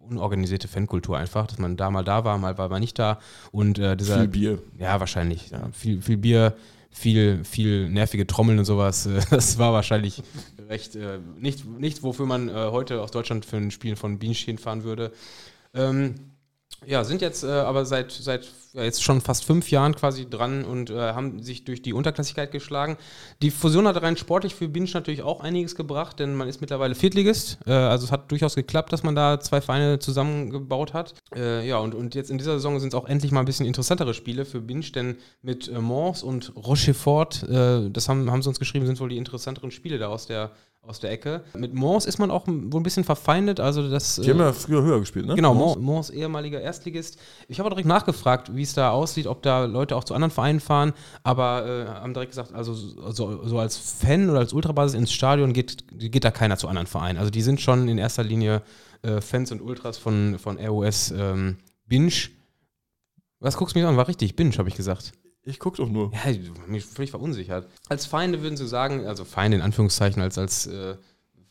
unorganisierte Fankultur einfach, dass man da mal da war, mal war man nicht da und äh, dieser Viel Bier. Ja, wahrscheinlich. Ja. Viel, viel Bier, viel, viel nervige Trommeln und sowas. [LAUGHS] Das war wahrscheinlich recht äh, nicht, nichts, wofür man äh, heute aus Deutschland für ein Spiel von Bienchen hinfahren würde. Ähm, ja, sind jetzt äh, aber seit, seit ja, jetzt schon fast fünf Jahren quasi dran und äh, haben sich durch die Unterklassigkeit geschlagen. Die Fusion hat rein sportlich für Binge natürlich auch einiges gebracht, denn man ist mittlerweile Viertligist. Äh, also es hat durchaus geklappt, dass man da zwei Vereine zusammengebaut hat. Äh, ja, und, und jetzt in dieser Saison sind es auch endlich mal ein bisschen interessantere Spiele für Binge, denn mit äh, Mons und Rochefort, äh, das haben, haben sie uns geschrieben, sind wohl die interessanteren Spiele da aus der, aus der Ecke. Mit Mons ist man auch wohl ein bisschen verfeindet, also das... Die haben ja früher höher gespielt, ne? Genau, Mons. Mons, ehemaliger Erstligist. Ich habe auch direkt nachgefragt, wie es da aussieht, ob da Leute auch zu anderen Vereinen fahren, aber äh, haben direkt gesagt, also so, so als Fan oder als Ultrabasis ins Stadion geht, geht da keiner zu anderen Vereinen. Also die sind schon in erster Linie äh, Fans und Ultras von, von ROS ähm, Binge. Was guckst du mich an? War richtig, Binge, habe ich gesagt. Ich guck doch nur. Ja, ich bin mich völlig verunsichert. Als Feinde würden sie sagen, also Feinde in Anführungszeichen, als, als äh,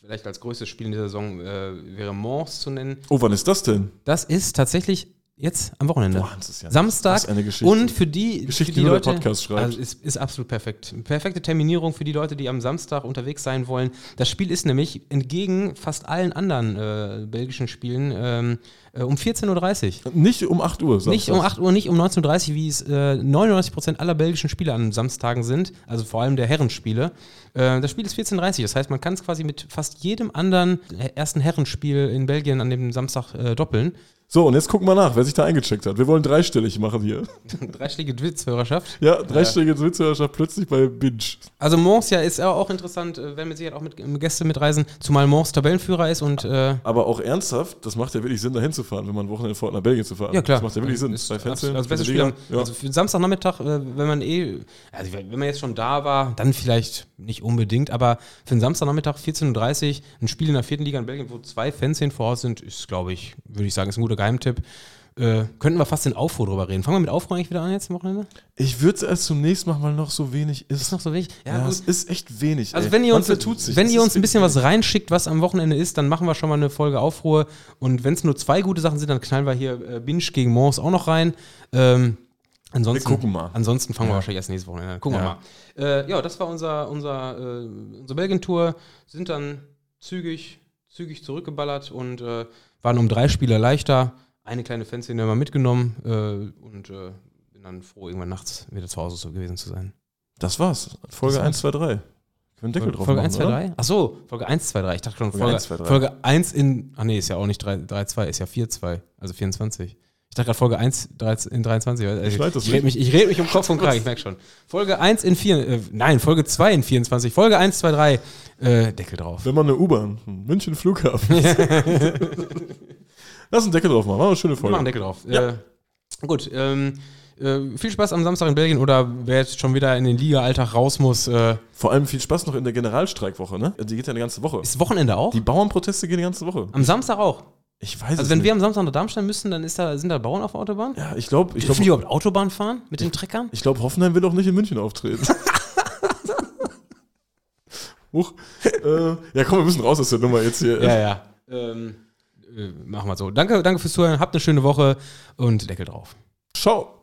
vielleicht als größtes Spiel in dieser Saison äh, wäre Mons zu nennen. Oh, wann ist das denn? Das ist tatsächlich jetzt am Wochenende. Boah, ja Samstag. das ist eine Geschichte. Und für die, Geschichte, für die Leute. Podcast schreibt. Also ist, ist absolut perfekt. Perfekte Terminierung für die Leute, die am Samstag unterwegs sein wollen. Das Spiel ist nämlich entgegen fast allen anderen äh, belgischen Spielen ähm, äh, um 14.30 Uhr. Nicht um 8 Uhr, Nicht Samstags. um 8 Uhr, nicht um 19.30 Uhr, wie es äh, 99% aller belgischen Spiele an Samstagen sind, also vor allem der Herrenspiele. Äh, das Spiel ist 14.30 Uhr, das heißt, man kann es quasi mit fast jedem anderen äh, ersten Herrenspiel in Belgien an dem Samstag äh, doppeln. So, und jetzt gucken wir nach, wer sich da eingecheckt hat. Wir wollen dreistellig machen hier. [LAUGHS] Dreistellige Dwitzhörerschaft. Ja, dreistellige Twitter-Schaft plötzlich bei Binge. Also Mons ja ist ja auch interessant, äh, wenn mit Sicherheit auch mit mit Gäste mitreisen, zumal Mons Tabellenführer ist und äh, Aber auch ernsthaft, das macht ja wirklich Sinn, da hinzufahren, wenn man Wochenende vorhat, nach Belgien zu fahren. ja klar. Das macht ja wirklich Sinn. Ist Bei Fernsehen, Also, beste für die Spiel, ja. also für Samstagnachmittag, äh, wenn man eh, also wenn man jetzt schon da war, dann vielleicht nicht unbedingt, aber für den Samstagnachmittag 14.30 Uhr, ein Spiel in der vierten Liga in Belgien, wo zwei Fans hin vor Ort sind, ist, glaube ich, würde ich sagen, ist ein guter Geheimtipp. Äh, könnten wir fast den Aufruhr drüber reden. Fangen wir mit Aufruhr eigentlich wieder an jetzt am Wochenende? ich würde es erst zunächst machen, weil noch so wenig ist. Ist noch so wichtig? ja, es ist echt wenig. Also ey. wenn ihr uns, wenn ihr uns ein bisschen was reinschickt, was am Wochenende ist, dann machen wir schon mal eine Folge Aufruhr. Und wenn es nur zwei gute Sachen sind, dann knallen wir hier äh, Binge gegen Mons auch noch rein. Ähm, ansonsten, Wir gucken mal. Ansonsten fangen wir Ja. wahrscheinlich erst nächstes Wochenende an. Gucken Ja. wir mal. Äh, ja, das war unser, unser, äh, unsere Belgien-Tour. Sind dann zügig, zügig zurückgeballert und äh, waren um drei Spieler leichter. Eine kleine Fanszene wir mitgenommen äh, und äh, bin dann froh, irgendwann nachts wieder zu Hause so gewesen zu sein. Das war's. Folge Das war's. 1, 2, 3. Können wir einen Deckel drauf Folge machen, 1, 2, oder? 3? Achso, Folge 1, 2, 3. Ich dachte schon, Folge Folge, 1, 2, 3. Folge 1 in. Ach nee, ist ja auch nicht 3, 3 2, ist ja 4, 2, also 24. Ich dachte gerade Folge 1 3, in 23. Also Ich das ich rede mich, ich red mich um Kopf und Kragen, ich merke schon. Folge 1 in 4, äh, nein, Folge 2 in 24. Folge 1, 2, 3, äh, Deckel drauf. Wenn man eine U-Bahn, München Flughafen. [LAUGHS] Lass einen Deckel drauf machen. Wir eine schöne Folge. machen Deckel drauf. Ja. Äh, gut, ähm, äh, viel Spaß am Samstag in Belgien oder wer jetzt schon wieder in den Liga-Alltag raus muss, äh, Vor allem viel Spaß noch in der Generalstreikwoche, ne? Die geht ja eine ganze Woche. ist Wochenende auch? Die Bauernproteste gehen die ganze Woche. Am Samstag auch. Ich weiß es Also wenn nicht. wir am Samstag nach Darmstadt müssen, dann ist da, sind da Bauern auf der Autobahn? ja, ich glaube, ich Dürfen die glaube, überhaupt Autobahn fahren mit den Treckern? ich glaube, Hoffenheim will auch nicht in München auftreten. [LAUGHS] Huch. Äh, ja, komm, wir müssen raus aus der Nummer jetzt hier. Ja, ja. Ähm, äh, machen wir so. Danke, danke fürs Zuhören. Habt eine schöne Woche und Deckel drauf. Ciao.